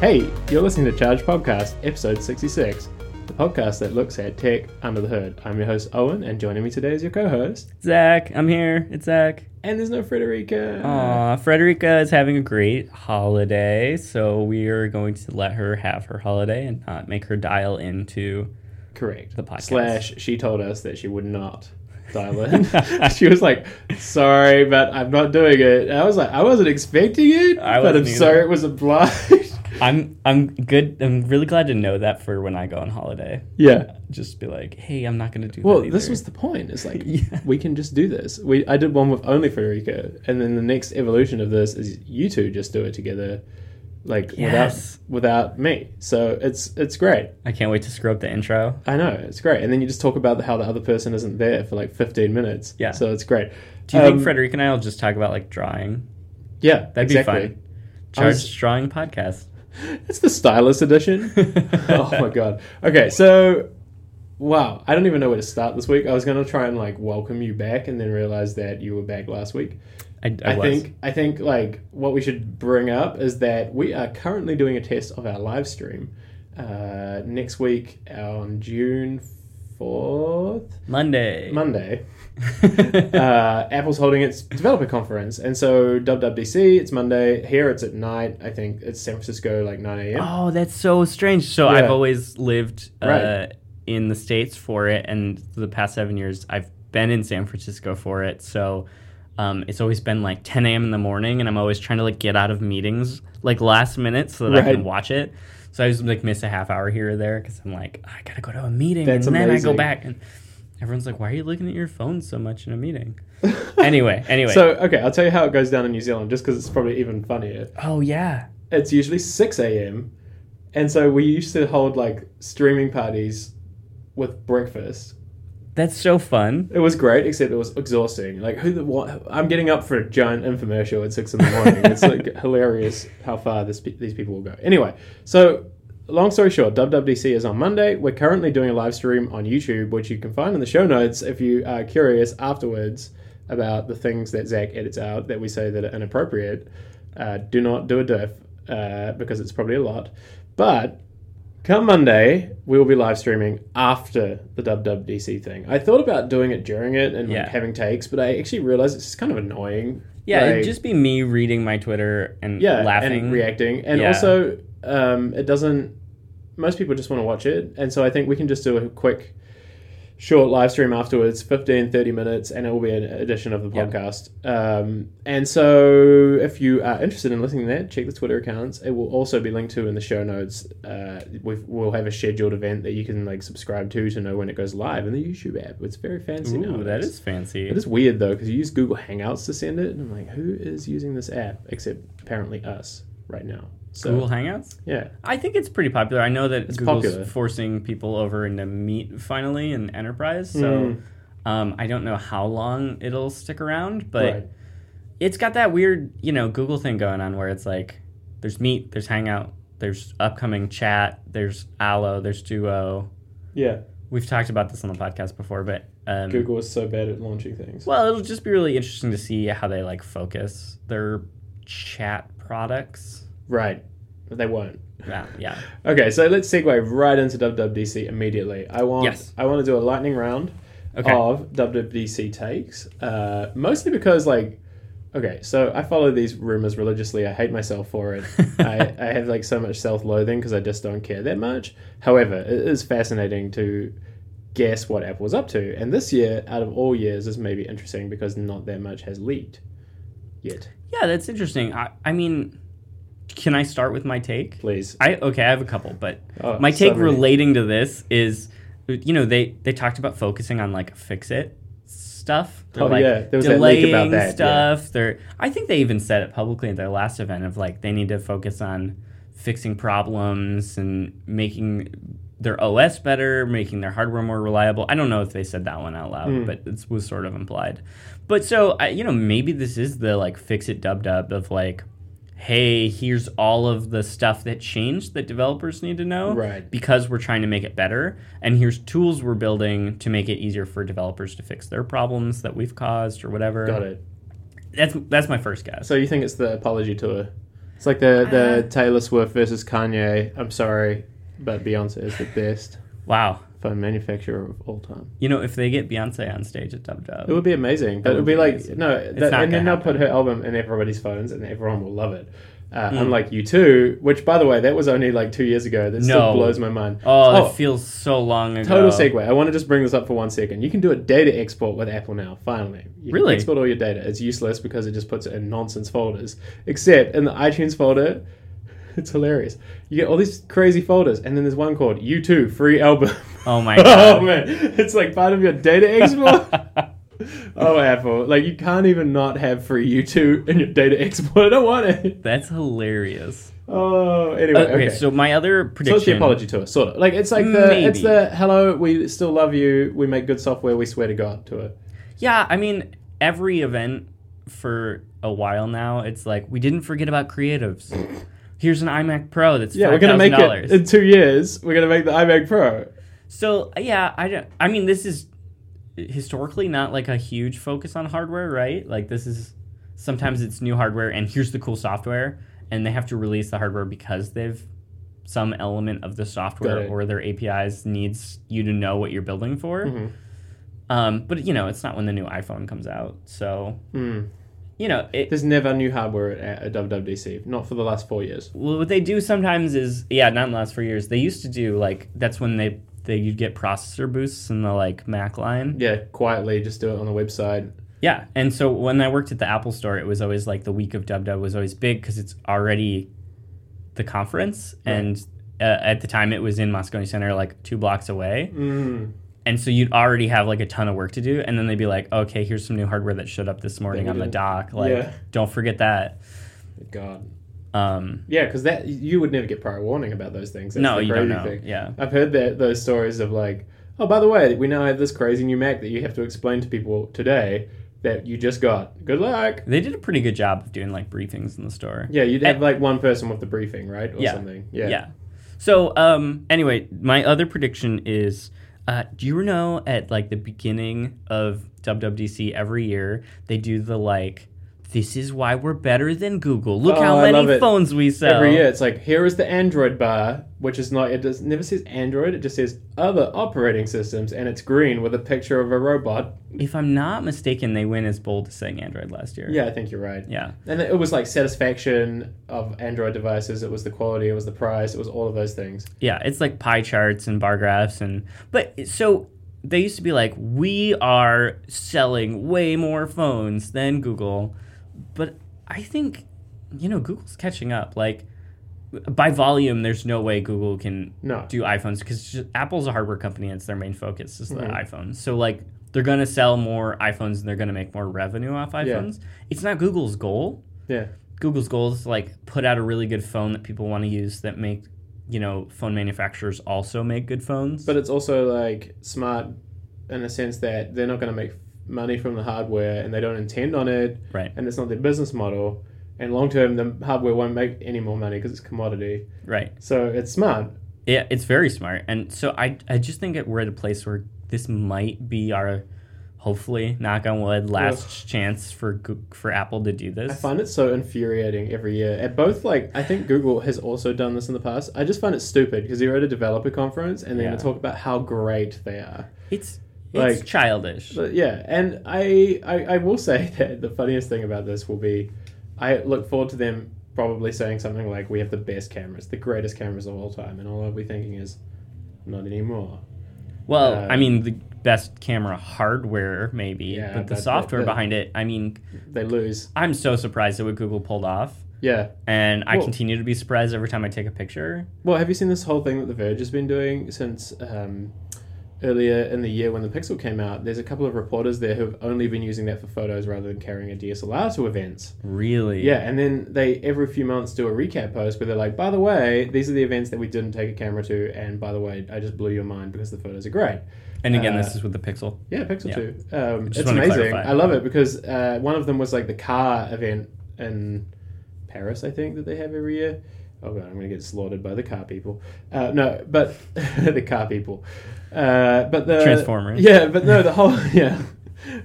Hey, you're listening to Charge Podcast, episode 66, the podcast that looks at tech under the hood. I'm your host, Owen, and joining me today is your co host. Zach, I'm here. It's Zach. And there's no Frederica. Aw, Frederica is having a great holiday, so we are going to let her have her holiday and not make her dial into. Correct. The podcast. Slash, she told us that she would not dial in. she was like, sorry, but I'm not doing it. And I was like, I wasn't expecting it, I but I'm wasn't sorry it was obliged. I'm I'm good. I'm really glad to know that for when I go on holiday. yeah. Just be like, hey, I'm not going to do. Well, that this was the point. It's like Yeah. we can just do this. We I did one with only Federica, and then the next evolution of this is you two just do it together, like Yes. without without me. So it's it's great. I can't wait to screw up the intro. I know it's great, and then you just talk about how the other person isn't there for like fifteen minutes. Yeah. So it's great. Do you Um, think Frederica and I will just talk about like drawing? Yeah, That'd exactly. be fun. I Charge was- drawing podcast. It's the stylus edition. oh my god. Okay, so wow, I don't even know where to start this week. I was gonna try and like welcome you back, and then realize that you were back last week. I, I, I, think I think like what we should bring up is that we are currently doing a test of our live stream uh, next week on June fourth, Monday. Monday. uh, Apple's holding its developer conference, and so WWDC it's Monday. Here it's at night. I think it's San Francisco like nine a.m. Oh, that's so strange. So Yeah. I've always lived uh, Right. in the states for it, and for the past seven years, I've been in San Francisco for it. So um, it's always been like 10 a.m. in the morning, and I'm always trying to like get out of meetings like last minute so that I can watch it. So I just like miss a half hour here or there because I'm like, I gotta go to a meeting, That's and then I go back, and everyone's like, Why are you looking at your phone so much in a meeting? anyway, anyway. So okay, I'll tell you how it goes down in New Zealand, just because it's probably even funnier. oh yeah. it's usually 6 a.m. And so we used to hold like streaming parties with breakfast. That's so fun. It was great, except it was exhausting. Like, who the what? I'm getting up for a giant infomercial at 6 in the morning. it's like hilarious how far this, these people will go. Anyway, so long story short, WWDC is on Monday. We're currently doing a live stream on YouTube, which you can find in the show notes if you are curious afterwards about the things that Zach edits out that we say that are inappropriate. Uh, do not do a diff uh, because it's probably a lot. But come Monday, we will be live streaming after the WWDC thing. I thought about doing it during it and like, having takes, but I actually realized it's just kind of annoying. Yeah, Like, it'd just be me reading my Twitter and yeah, laughing. and reacting, and Yeah. also um, it doesn't. Most people just want to watch it, and so I think we can just do a quick, short live stream afterwards, 15, 30 minutes, and it will be an edition of the podcast. Um, and so, if you are interested in listening to that, check the Twitter accounts. It will also be linked to in the show notes. Uh, we've, we'll have a scheduled event that you can like subscribe to to know when it goes live in the YouTube app. It's very fancy Ooh, now. that is fancy. It is weird though because you use Google Hangouts to send it, and I'm like, who is using this app except apparently us right now? So Google Hangouts. yeah, I think it's pretty popular. I know that It's Google's popular. forcing people over into Meet finally and Enterprise. So Mm. um, I don't know how long it'll stick around, but right. it's got that weird, you know, Google thing going on where it's like there's Meet, there's Hangout, there's upcoming chat, there's Allo, there's Duo. Yeah, We've talked about this on the podcast before, but um, Google is so bad at launching things. Well, it'll just be really interesting to see how they like focus their chat products. Right, but they won't. Yeah, yeah. Okay, so let's segue right into WWDC immediately. I want Yes. I want to do a lightning round Okay. of WWDC takes, uh, mostly because like. Okay, so I follow these rumors religiously. I hate myself for it. I, I have like so much self-loathing because I just don't care that much. However, it is fascinating to guess what Apple's up to. And this year, out of all years, is maybe interesting because not that much has leaked yet. Yeah, that's interesting. I, I mean, can I start with my take? Please, I okay, I have a couple, but Oh, my take relating to this is, you know, they they talked about focusing on like fix it stuff. They're Oh, like yeah. There was that leak about delaying that, yeah. stuff. They're I think they even said it publicly at their last event of like they need to focus on fixing problems and making their OS better, making their hardware more reliable. I don't know if they said that one out loud, Mm. but it was sort of implied. But so I, you know, maybe this is the like fix it dub dub of like, hey, here's all of the stuff that changed that developers need to know, Right. Because we're trying to make it better, and here's tools we're building to make it easier for developers to fix their problems that we've caused or whatever. got it. That's that's my first guess. So you think it's the apology tour? It's like the Uh. the Taylor Swift versus Kanye. I'm sorry, but Beyonce is the best Wow. Phone manufacturer of all time. You know, if they get Beyonce on stage at Dub Dub, It would be amazing, but it would be be like amazing. no, that, and then gonna they'll put her album in everybody's phones, and everyone will love it. Uh, Mm. Unlike U2, which by the way, that was only like two years ago. That still blows my mind. oh, Oh. it feels so long ago. Total segue. I want to just bring this up for one second. You can do a data export with Apple now. Finally, you Really? can export all your data. It's useless because it just puts it in nonsense folders. Except in the iTunes folder, it's hilarious. You get all these crazy folders, and then there's one called U2 Free Album. Oh my god! oh man, it's like part of your data export. oh Apple, like you can't even not have free U2 in your data export. I don't want it. That's hilarious. Oh, anyway. Uh, okay, okay, so my other prediction. so it's the apology tour, sort of. Like it's like the it's the hello, we still love you, we make good software, we swear to God tour. Yeah, I mean, every event for a while now, it's like we didn't forget about creatives. Here's an iMac Pro that's Yeah, we're gonna make it in two years. We're gonna make the iMac Pro. So yeah, I don't. I mean, this is historically not like a huge focus on hardware, right? Like this is sometimes it's new hardware, and here's the cool software, and they have to release the hardware because they've some element of the software or their APIs needs you to know what you're building for. Mhm. Um, but you know, it's not when the new iPhone comes out, so Mm. You know it. There's never new hardware at, at WWDC, not for the last four years. Well, what they do sometimes is yeah, not in the last four years. They used to do like that's when they they you'd get processor boosts in the like Mac line. Yeah, quietly, just do it on the website. Yeah, and so when I worked at the Apple Store, it was always like the week of Dub was always big because it's already the conference, Right. and uh, at the time it was in Moscone Center, like two blocks away, Mm. And so you'd already have like a ton of work to do, and then they'd be like, "Okay, here's some new hardware that showed up this morning on the dock. Like, Yeah. don't forget that." God. Um, Yeah, because that you would never get prior warning about those things. That's no, you don't know. thing. Yeah, I've heard that those stories of like, oh, by the way, we now have this crazy new Mac that you have to explain to people today that you just got. Good luck. they did a pretty good job of doing like briefings in the store. Yeah, you'd have And- like one person with the briefing, right, or Yeah. something. Yeah. Yeah. So, um, anyway, my other prediction is uh, do you know at like the beginning of WWDC every year, they do the like, this is why we're better than Google. Look Oh, how I many phones we sell. Every year, it's like here is the Android bar, which is not. It does never says Android. It just says other operating systems, and it's green with a picture of a robot. If I'm not mistaken, they win as bold as saying Android last year. Yeah, I think you're right. Yeah. And it was like satisfaction of Android devices. It was the quality. It was the price. It was all of those things. Yeah, it's like pie charts and bar graphs and but so they used to be like we are selling way more phones than Google. But I think you know Google's catching up like by volume there's no way Google can No. do iPhones cuz Apple's a hardware company and it's their main focus is the Mhm. iPhone. So like they're going to sell more iPhones and they're going to make more revenue off iPhones. It's not Google's goal. Yeah. Google's goal is to like put out a really good phone that people want to use that make you know phone manufacturers also make good phones. But it's also like smart in the sense that they're not going to make money from the hardware, and they don't intend on it, right, and it's not their business model. And long term, the hardware won't make any more money because it's commodity. right. So it's smart. Yeah, it's very smart, and so I I just think that we're at a place where this might be our hopefully knock on wood last chance for for Apple to do this I find it so infuriating every year. At both, like I think Google has also done this in the past. I just find it stupid because you're at a developer conference and they're Yeah. going to talk about how great they are. It's Like- it's childish. But yeah, and I, I I will say that the funniest thing about this will be, I look forward to them probably saying something like, "We have the best cameras, the greatest cameras of all time," and all I'll be thinking is, "Not anymore." Well, uh, I mean the best camera hardware maybe, Yeah, but the software behind it. I mean, They lose. I'm so surprised at what Google pulled off. Yeah. And I Well- continue to be surprised every time I take a picture. Well, have you seen this whole thing that The Verge has been doing since um, earlier in the year when the Pixel came out? There's a couple of reporters there who've only been using that for photos rather than carrying a DSLR to events. Really? Yeah, and then they every few months do a recap post where they're like, by the way, these are the events that we didn't take a camera to, and by the way, I just blew your mind because the photos are great. And again, Uh, this is with the Pixel. Yeah, Pixel Yeah. 2. Um, it's amazing. I love it because uh, one of them was like the car event in Paris, I think, that they have every year. Oh god, I'm gonna get slaughtered by the car people. Uh, no, but the car people. Uh, but the Transformers. Yeah, but no, the whole yeah.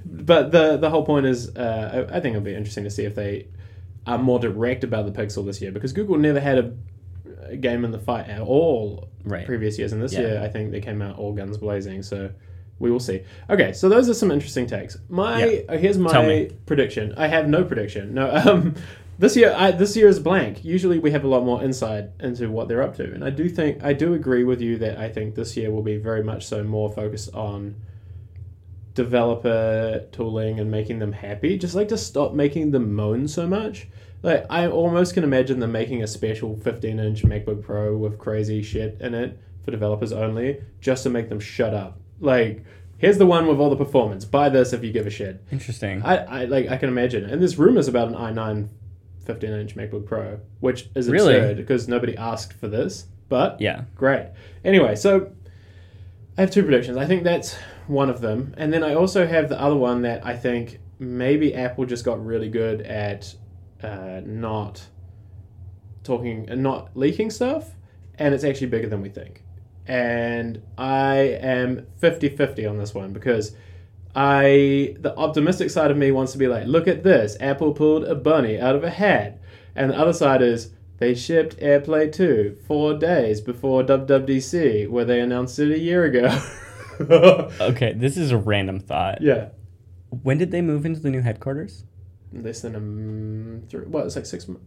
But the the whole point is, uh, I, I think it'll be interesting to see if they are more direct about the Pixel this year because Google never had a, a game in the fight at all Right. previous years, and this Yeah. year I think they came out all guns blazing. So we will see. Okay, so those are some interesting takes. My uh, here's my prediction. I have no prediction. No, um, this year I, this year is blank. Usually we have a lot more insight into what they're up to, and I do think I do agree with you that I think this year will be very much so more focused on developer tooling and making them happy. Just like to stop making them moan so much. Like I almost can imagine them making a special 15-inch MacBook Pro with crazy shit in it for developers only, just to make them shut up. Like, here's the one with all the performance. Buy this if you give a shit. Interesting. I, I like I can imagine. And there's rumors about an i9 15-inch MacBook Pro, which is Really? absurd because nobody asked for this. But yeah. Great. Anyway, so I have two predictions. I think that's one of them. And then I also have the other one that I think maybe Apple just got really good at uh, not talking and not leaking stuff, and it's actually bigger than we think. And I am 50 50 on this one because I, the optimistic side of me wants to be like, look at this, Apple pulled a bunny out of a hat. And the other side is, they shipped AirPlay 2 four days before WWDC, where they announced it a year ago. Okay, this is a random thought. yeah. When did they move into the new headquarters? Less than a. Um, three, well, it's like six months.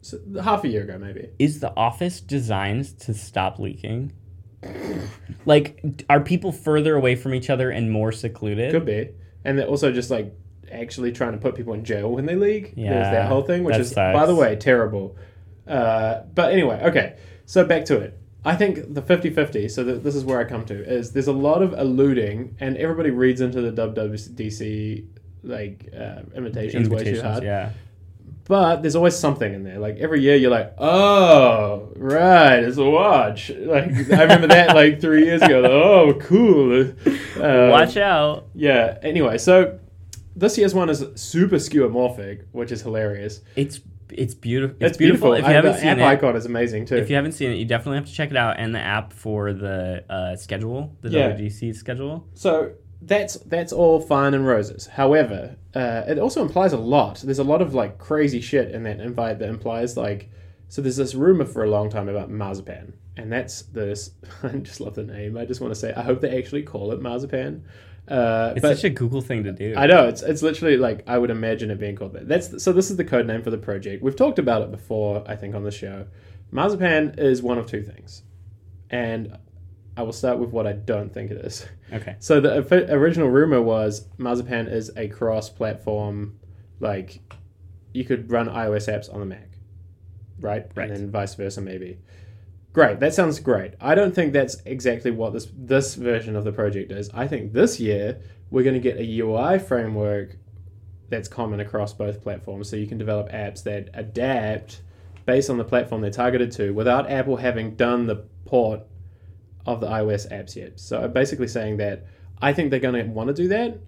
So, half a year ago, maybe. Is the office designed to stop leaking? Like, are people further away from each other and more secluded? Could be. And they're also just like actually trying to put people in jail when they leak. There's Yeah, that whole thing, which is, by the way, terrible. Uh, but anyway, okay. So back to it. I think the 50 50, so th- this is where I come to, is there's a lot of alluding, and everybody reads into the WWDC like uh, invitations, way too hard. yeah. But there's always something in there. Like every year, you're like, oh, right, it's a watch. Like I remember that like three years ago. Like, oh, cool. Uh, Watch out. yeah. Anyway, so this year's one is super skeuomorphic, which is hilarious. It's it's beautiful. It's, beautiful. If you I- haven't the seen app it, icon is amazing too. if you haven't seen it, you definitely have to check it out. And the app for the uh, schedule, the Yeah. WGC schedule. So that's that's all fine and roses. However, uh, it also implies a lot. There's a lot of like crazy shit in that invite that implies like. So there's this rumor for a long time about marzipan, and that's this. I just love the name. I just want to say I hope they actually call it marzipan. Uh, It's such a Google thing to do. I know it's it's literally like I would imagine it being called that. That's so. This is the code name for the project. We've talked about it before, I think, on the show. Marzipan is one of two things, and I will start with what I don't think it is. Okay. So the original rumor was Marzipan is a cross-platform, like you could run iOS apps on the Mac, right? Right. And then vice versa, maybe. Great, that sounds great. I don't think that's exactly what this this version of the project is. I think this year we're going to get a UI framework that's common across both platforms, so you can develop apps that adapt based on the platform they're targeted to, without Apple having done the port of the iOS apps yet. So I'm basically saying that I think they're going to want to do that,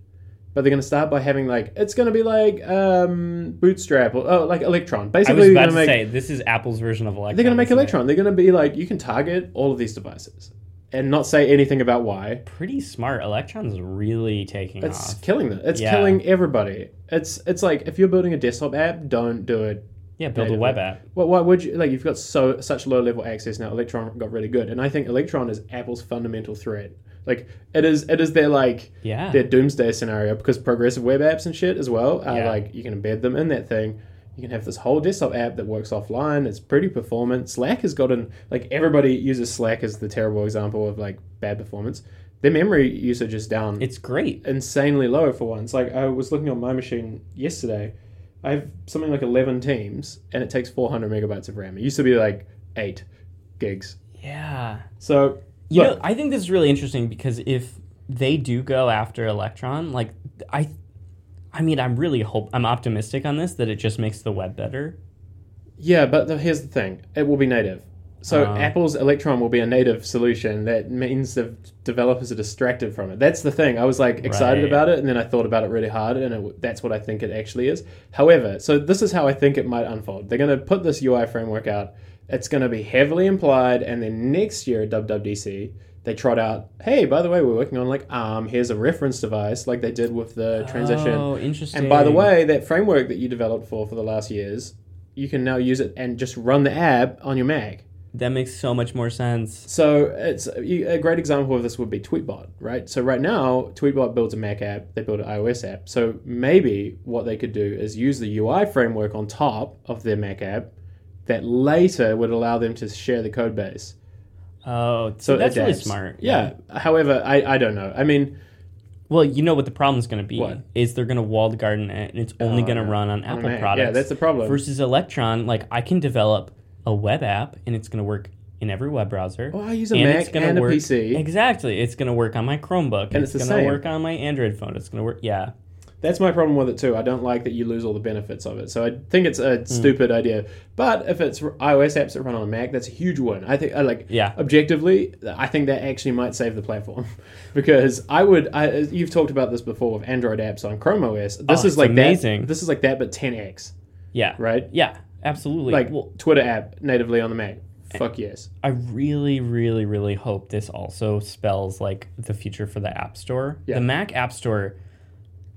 but they're going to start by having like it's going to be like um, Bootstrap or oh, like Electron. I Basically, was about going to make say this is Apple's version of Electron. they're going to make? Electron. They're going to be like you can target all of these devices and not say anything about why. Pretty smart. Electron's really taking It's off. killing them. It's Yeah. killing everybody. It's it's like if you're building a desktop app, don't do it Yeah, build a web app. Well, why would you like? You've got so such low level access now. Electron got really good, and I think Electron is Apple's fundamental threat. Like it is, it is their like Yeah. their doomsday scenario because progressive web apps and shit as well are Yeah. like you can embed them in that thing. You can have this whole desktop app that works offline. It's pretty performant. Slack has gotten like everybody uses Slack as the terrible example of like bad performance. Their memory usage is down It's great. insanely low for once. Like I was looking on my machine yesterday. I have something like eleven teams, and it takes four hundred megabytes of RAM. It used to be like eight gigs. Yeah. So You look, know, I think this is really interesting because if they do go after Electron, like I, I mean, I'm really hope I'm optimistic on this that it just makes the web better. yeah, but the, here's the thing: it will be native. So Uh. Apple's Electron will be a native solution. That means the developers are distracted from it. That's the thing. I was like excited Right. about it, and then I thought about it really hard, and it, that's what I think it actually is. However, so this is how I think it might unfold. They're going to put this UI framework out. It's going to be heavily implied, and then next year at WWDC, they trot out, "Hey, by the way, we're working on like ARM. Here's a reference device, like they did with the transition." Oh, interesting. And by the way, that framework that you developed for for the last years, you can now use it and just run the app on your Mac. That makes so much more sense. So it's a great example of this would be Tweetbot, right? So right now, Tweetbot builds a Mac app, they build an iOS app. So maybe what they could do is use the UI framework on top of their Mac app that later would allow them to share the code base. Oh, So so that's really smart. Yeah. However, I, I don't know. I mean, Well, you know what the problem's going to be What? is they're going to walled garden it, and it's only Oh, going to yeah. run on on Apple Mac. products. Yeah, that's the problem. versus Electron. Like I can develop a web app and it's going to work in every web browser. well, I use a and Mac it's gonna and a work, PC. Exactly, it's going to work on my Chromebook. And it's the going to work on my Android phone. It's going to work. Yeah, That's my problem with it too. I don't like that you lose all the benefits of it. So I think it's a hmm. stupid idea. But if it's iOS apps that run on a Mac, that's a huge one. I think like Yeah. objectively, I think that actually might save the platform because I would. I, you've talked about this before with Android apps on Chrome OS. This Oh, is it's like amazing. that. This is like that, but 10x, yeah, right? yeah, absolutely. Like well, Twitter app natively on the Mac. Fuck yes. I really, really, really hope this also spells like the future for the App Store. Yeah. The Mac App Store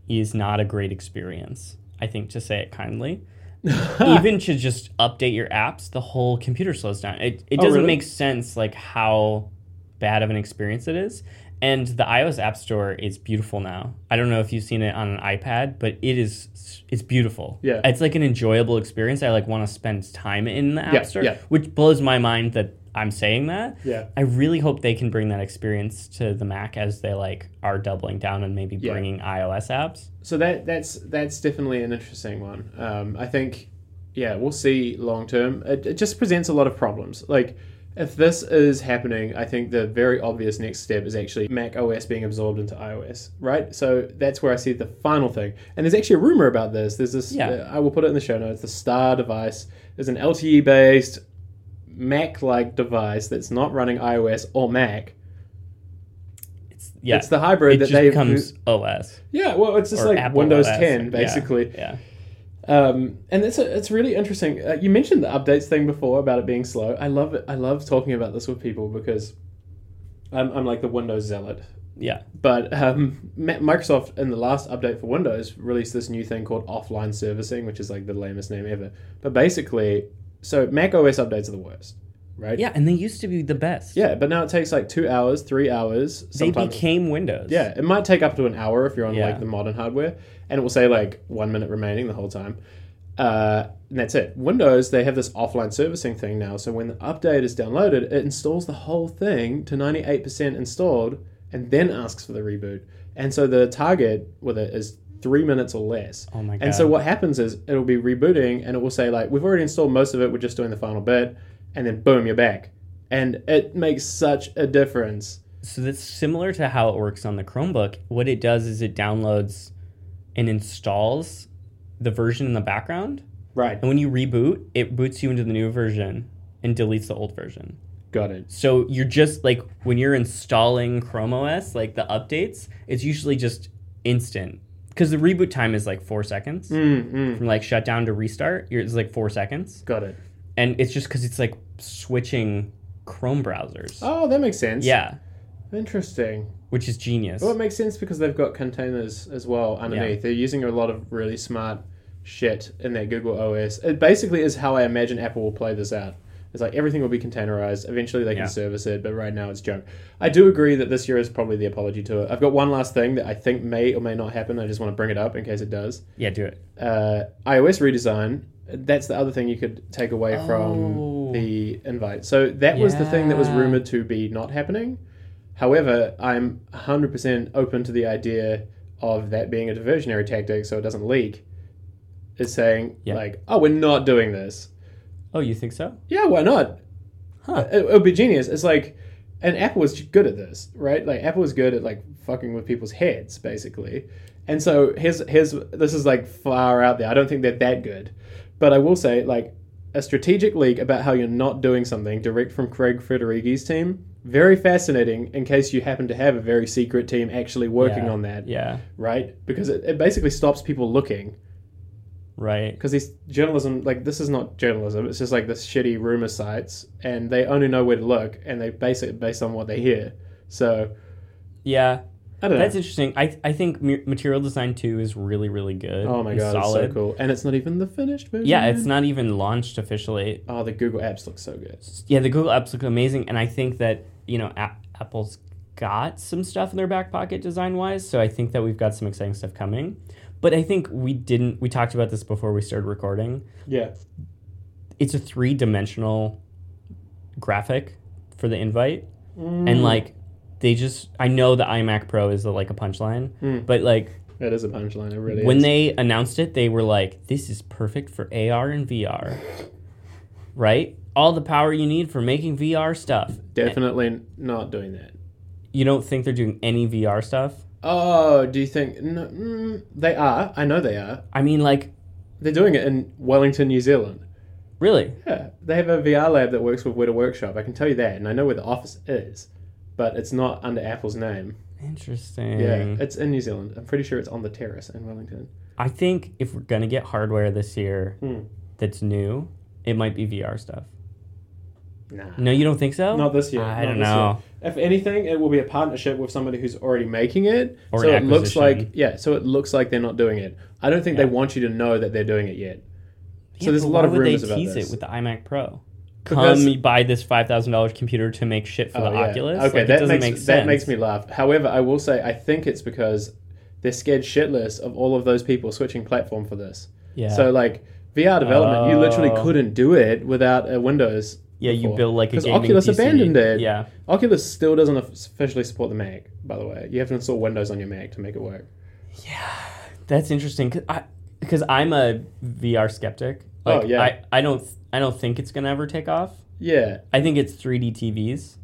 is not a great experience, I think, to say it kindly. Even to just update your apps, the whole computer slows down. It, it Oh, doesn't really? make sense like how bad of an experience it is. And the iOS App Store is beautiful now. I don't know if you've seen it on an iPad, but it is it's beautiful. Yeah. It's like an enjoyable experience. I like want to spend time in the App Yeah, Store, yeah. which blows my mind that I'm saying that. Yeah. I really hope they can bring that experience to the Mac as they like are doubling down and maybe Yeah. bringing iOS apps. So that that's that's definitely an interesting one. Um, I think, yeah, we'll see long term. It, it just presents a lot of problems. Like if this is happening, I think the very obvious next step is actually Mac OS being absorbed into iOS, right? So that's where I see the final thing. And there's actually a rumor about this. There's this. Yeah. uh, I will put it in the show notes. The Star device is an LTE based Mac-like device that's not running iOS or Mac. It's yeah. It's the hybrid it that they becomes OS Yeah, well, it's just like Apple Windows OS. 10, Yeah, basically. Yeah. Um, and it's a, it's really interesting. Uh, you mentioned the updates thing before about it being slow. I love it. I love talking about this with people because I'm, I'm like the Windows zealot. Yeah. But um, Microsoft in the last update for Windows released this new thing called offline servicing, which is like the lamest name ever. But basically, so Mac OS updates are the worst, right? Yeah, and they used to be the best. Yeah, but now it takes like two hours, three hours. They became Windows. yeah, it might take up to an hour if you're on Yeah. like the modern hardware, and it will say like one minute remaining the whole time. Uh, and that's it. Windows they have this offline servicing thing now, so when the update is downloaded, it installs the whole thing to 98% installed, and then asks for the reboot. And so the target with it is three minutes or less. Oh my god. And so what happens is it'll be rebooting, and it will say like we've already installed most of it, we're just doing the final bit, and then boom, you're back. And it makes such a difference. So that's similar to how it works on the Chromebook. What it does is it downloads and installs the version in the background. Right. And when you reboot, it boots you into the new version and deletes the old version. Got it. So you're just like when you're installing Chrome OS, like the updates, it's usually just instant. Because the reboot time is like four seconds Mm, mm. from like shutdown to restart. It's like four seconds, Got it. And it's just because it's like switching Chrome browsers. Oh, that makes sense. Yeah, Interesting. which is genius. Well, it makes sense because they've got containers as well underneath. They're using a lot of really smart shit in their Google OS. It basically is how I imagine Apple will play this out. It's like everything will be containerized. Eventually they can Yeah. service it, but right now it's junk. I do agree that this year is probably the apology to it. I've got one last thing that I think may or may not happen. I just want to bring it up in case it does. yeah, do it. uh, iOS redesign. That's the other thing you could take away Oh. from the invite. So that was the thing that was rumored to be not happening. However, I'm 100% open to the idea of that being a diversionary tactic so it doesn't leak. Is saying, Yeah. like, oh, we're not doing this. Oh, you think so? Yeah, why not? Huh. It, it would be genius. It's like, and Apple was good at this, right? Like Apple was good at like fucking with people's heads, basically. And so here's here's this is like far out there. I don't think they're that good, but I will say like a strategic leak about how you're not doing something direct from Craig Federighi's team. Very fascinating. In case you happen to have a very secret team actually working Yeah. on that, Yeah, right? Because it, it basically stops people looking right. because these journalism like this is not journalism it's just like this shitty rumor sites and they only know where to look and they base it based on what they hear so Yeah. I don't know. That's interesting. I I think Material Design Two is really really good. oh my god, solid. it's so cool. And it's not even the finished version. Yeah, it's not even launched officially. Oh, the Google apps look so good. Yeah, the Google apps look amazing, and I think that you know A- Apple's got some stuff in their back pocket design wise. So I think that we've got some exciting stuff coming. But I think we didn't. We talked about this before we started recording. Yeah. It's a three dimensional graphic for the invite, Mm. and like they just. I know the iMac Pro is like a punchline, Mm. but like That is a punchline. It really when is. they announced it, they were like, "This is perfect for AR and VR." Right? All the power you need for making VR stuff. Definitely not doing that. You don't think they're doing any VR stuff? Oh, do you think no, mm, they are? I know they are. I mean, like, They're doing it in Wellington, New Zealand. really? Yeah, they have a VR lab that works with Weta Workshop. I can tell you that, and I know where the office is, but it's not under Apple's name. Interesting. Yeah, it's in New Zealand. I'm pretty sure it's on the terrace in Wellington. I think if we're gonna get hardware this year Hmm. that's new, it might be VR stuff. Nah. No, you don't think so? Not this year. I not don't this know. If anything, it will be a partnership with somebody who's already making it. Or so an it looks like yeah, so it looks like they're not doing it. I don't think Yeah. they want you to know that they're doing it yet. Yeah, so there's a but lot why of would rumors they about tease this. it with the iMac Pro? Because- Come buy this five thousand dollars computer to make shit for Oh, the yeah. Oculus. Okay, Like, it that doesn't makes make sense. that makes me laugh. However, I will say I think it's because they're scared shitless of all of those people switching platform for this. Yeah. So like VR development, you literally Oh. couldn't do it without a Windows. Yeah, you before. build like a 'Cause gaming Oculus PC. abandoned it. Yeah. Oculus still doesn't officially support the Mac, by the way. You have to install Windows on your Mac to make it work. Yeah, that's interesting because I because I'm a VR skeptic. Oh, Like, yeah. I, I don't I don't think it's gonna ever take off. Yeah, I think it's 3D TVs.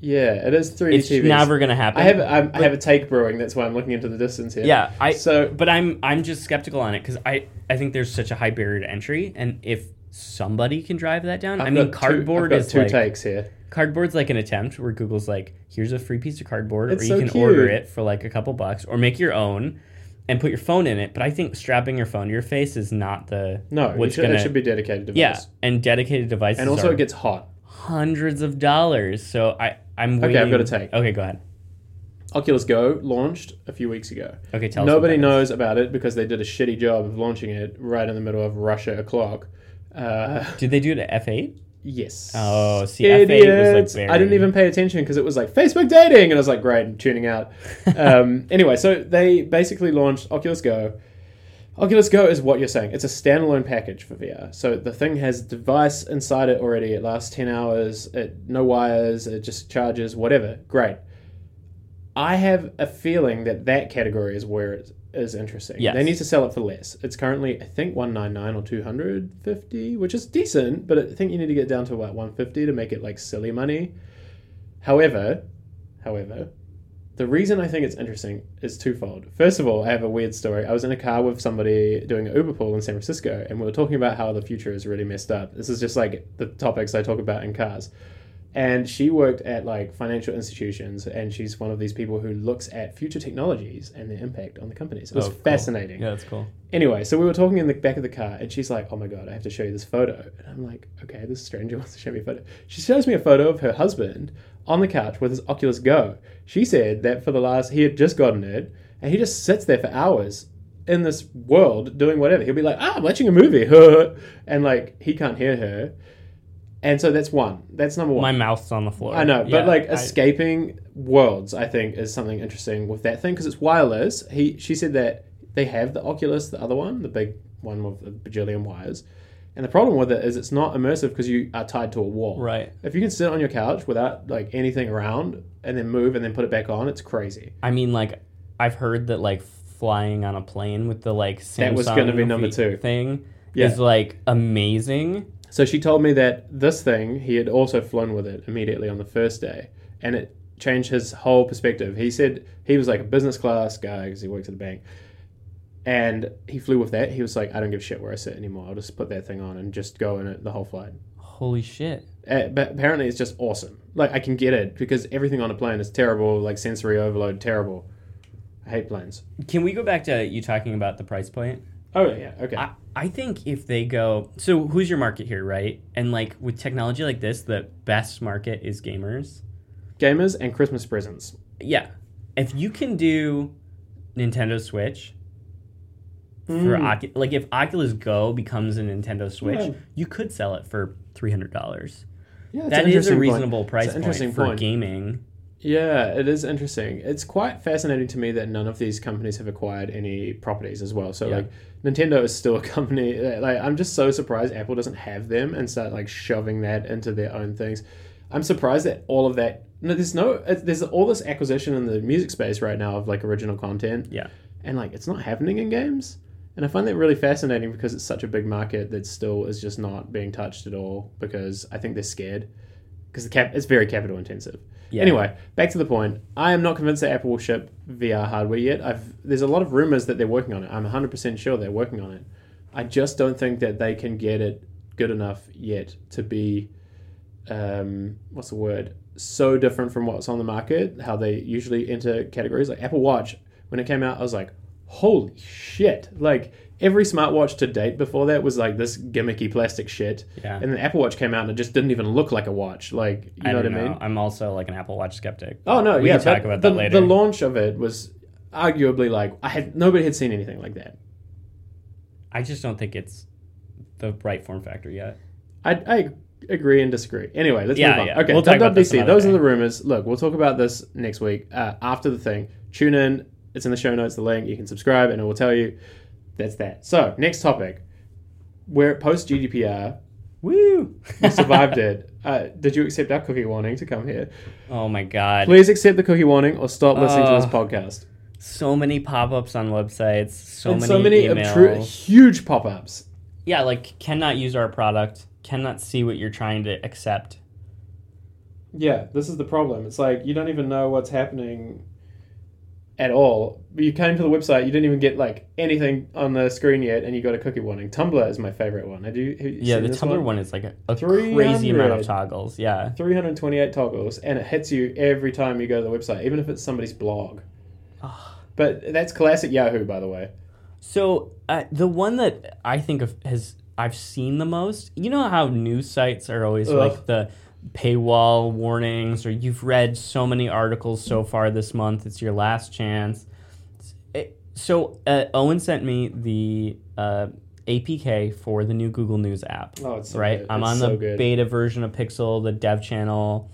yeah, it is 3D It's TVs. It's never gonna happen. I have I, I have a take brewing. That's why I'm looking into the distance here. yeah. I So but I'm I'm just skeptical on it because I I think there's such a high barrier to entry, and if somebody can drive that down, I've I mean, two- cardboard got is two like takes here. cardboard's like an attempt where Google's like, here's a free piece of cardboard, It's or you so can cute. order it for like a couple bucks, or make your own. And put your phone in it, but I think strapping your phone to your face is not the No, what's should, gonna it should be dedicated device. yeah, and dedicated devices. and also it gets hot. hundreds of dollars. So I I'm Okay. I've got a take. Okay, go ahead. Oculus Go launched a few weeks ago. Okay, tell Nobody knows about it because they did a shitty job of launching it right in the middle of Russia o'clock. Uh. Did they do it at F8? yes. Oh, see, F8 was, like, Idiots. I didn't even pay attention because it was like Facebook dating, and I was like, great, I'm tuning out. um, anyway, so they basically launched Oculus Go. Oculus Go is what you're saying. It's a standalone package for VR. So the thing has device inside it already. It lasts 10 hours. It no wires. It just charges. Whatever. Great. I have a feeling that that category is where it is interesting. Yes. They need to sell it for less. It's currently I think 199 or 250, which is decent, but I think you need to get down to about 150 to make it like silly money. However, however, the reason I think it's interesting is twofold. First of all, I have a weird story. I was in a car with somebody doing an Uber pool in San Francisco, and we were talking about how the future is really messed up. This is just like the topics I talk about in cars. And she worked at like financial institutions, and she's one of these people who looks at future technologies and their impact on the companies. It was Oh, cool. fascinating. Yeah, that's cool. Anyway, so we were talking in the back of the car, and she's like, "Oh my god, I have to show you this photo." And I'm like, "Okay, this stranger wants to show me a photo." She shows me a photo of her husband on the couch with his Oculus Go. She said that for the last, he had just gotten it, and he just sits there for hours in this world doing whatever. He'll be like, "Ah, I'm watching a movie," and like he can't hear her. And so that's one. That's number one. My mouth's on the floor. I know, but Yeah, like I- escaping worlds, I think is something interesting with that thing because it's wireless. He, she said that they have the Oculus, the other one, the big one with the bajillion wires, and the problem with it is it's not immersive because you are tied to a wall. right. If you can sit on your couch without like anything around and then move and then put it back on, it's crazy. I mean, like, I've heard that like flying on a plane with the like Samsung That was gonna be number two. thing Yeah. is like amazing. So she told me that this thing he had also flown with it immediately on the first day, and it changed his whole perspective. He said he was like a business class guy because he works at a bank, and he flew with that. He was like, I don't give a shit where I sit anymore. I'll just put that thing on and just go in it the whole flight. Holy shit! Uh, but apparently, it's just awesome. Like I can get it because everything on a plane is terrible, like sensory overload, terrible. I hate planes. Can we go back to you talking about the price point? Oh yeah, yeah, okay. I, I think if they go, so who's your market here, right? And like with technology like this, the best market is gamers. Gamers and Christmas presents. Yeah. if you can do Nintendo Switch for Mm. Ocu- like if Oculus Go becomes a Nintendo Switch, Yeah. you could sell it for three hundred dollars. Yeah, That is a point. reasonable It's price point interesting for point. gaming. Yeah, it is interesting. It's quite fascinating to me that none of these companies have acquired any properties as well. So Yeah. like Nintendo is still a company. that- Like I'm just so surprised Apple doesn't have them and start like shoving that into their own things. I'm surprised that all of that. No, there's no. Uh, there's all this acquisition in the music space right now of like original content. Yeah. and like it's not happening in games. And I find that really fascinating because it's such a big market that still is just not being touched at all because I think they're scared because the cap it's very capital intensive. Yeah. Anyway, back to the point. I am not convinced that Apple will ship VR hardware yet. I've there's a lot of rumors that they're working on it. I'm 100% sure they're working on it. I just don't think that they can get it good enough yet to be um, what's the word? So different from what's on the market, how they usually enter categories. Like Apple Watch, when it came out, I was like, holy shit. Like every smartwatch to date before that was like this gimmicky plastic shit. Yeah. And then Apple Watch came out and it just didn't even look like a watch. Like, you I know what I know. mean? I'm also like an Apple Watch skeptic. Oh no, we yeah, can talk about the, that later. The launch of it was arguably like I had nobody had seen anything like that. I just don't think it's the right form factor yet. I, I agree and disagree. Anyway, let's Yeah, move on. yeah. Okay, We'll talk about this WWDC. another Those are the rumors. Look, we'll talk about this next week uh, after the thing. Tune in. It's in the show notes. The link. You can subscribe, and it will tell you. That's that. So next topic. We're post GDPR. Woo! We survived it. Uh, did you accept our cookie warning to come here? oh my god. Please accept the cookie warning or stop listening to this podcast. So many pop-ups on websites. So and many so many obtru- huge pop-ups. yeah, like cannot use our product. Cannot see what you're trying to accept. Yeah, this is the problem. It's like you don't even know what's happening at all. You came to the website, you didn't even get like anything on the screen yet, and you got a cookie warning. Tumblr is my favorite one. Have you Yeah, the Tumblr one? one? is like a, a crazy amount of toggles. Yeah. 328 toggles, and it hits you every time you go to the website, even if it's somebody's blog. But that's classic Yahoo, by the way. So uh, the one that I think of has I've seen the most. You know how news sites are always Ugh. like the paywall warnings, or you've read so many articles so far this month. It's your last chance. It- so uh, Owen sent me the uh, APK for the new Google News app. Oh, it's so right. good. I'm It's on so the good. beta version of Pixel, the dev channel,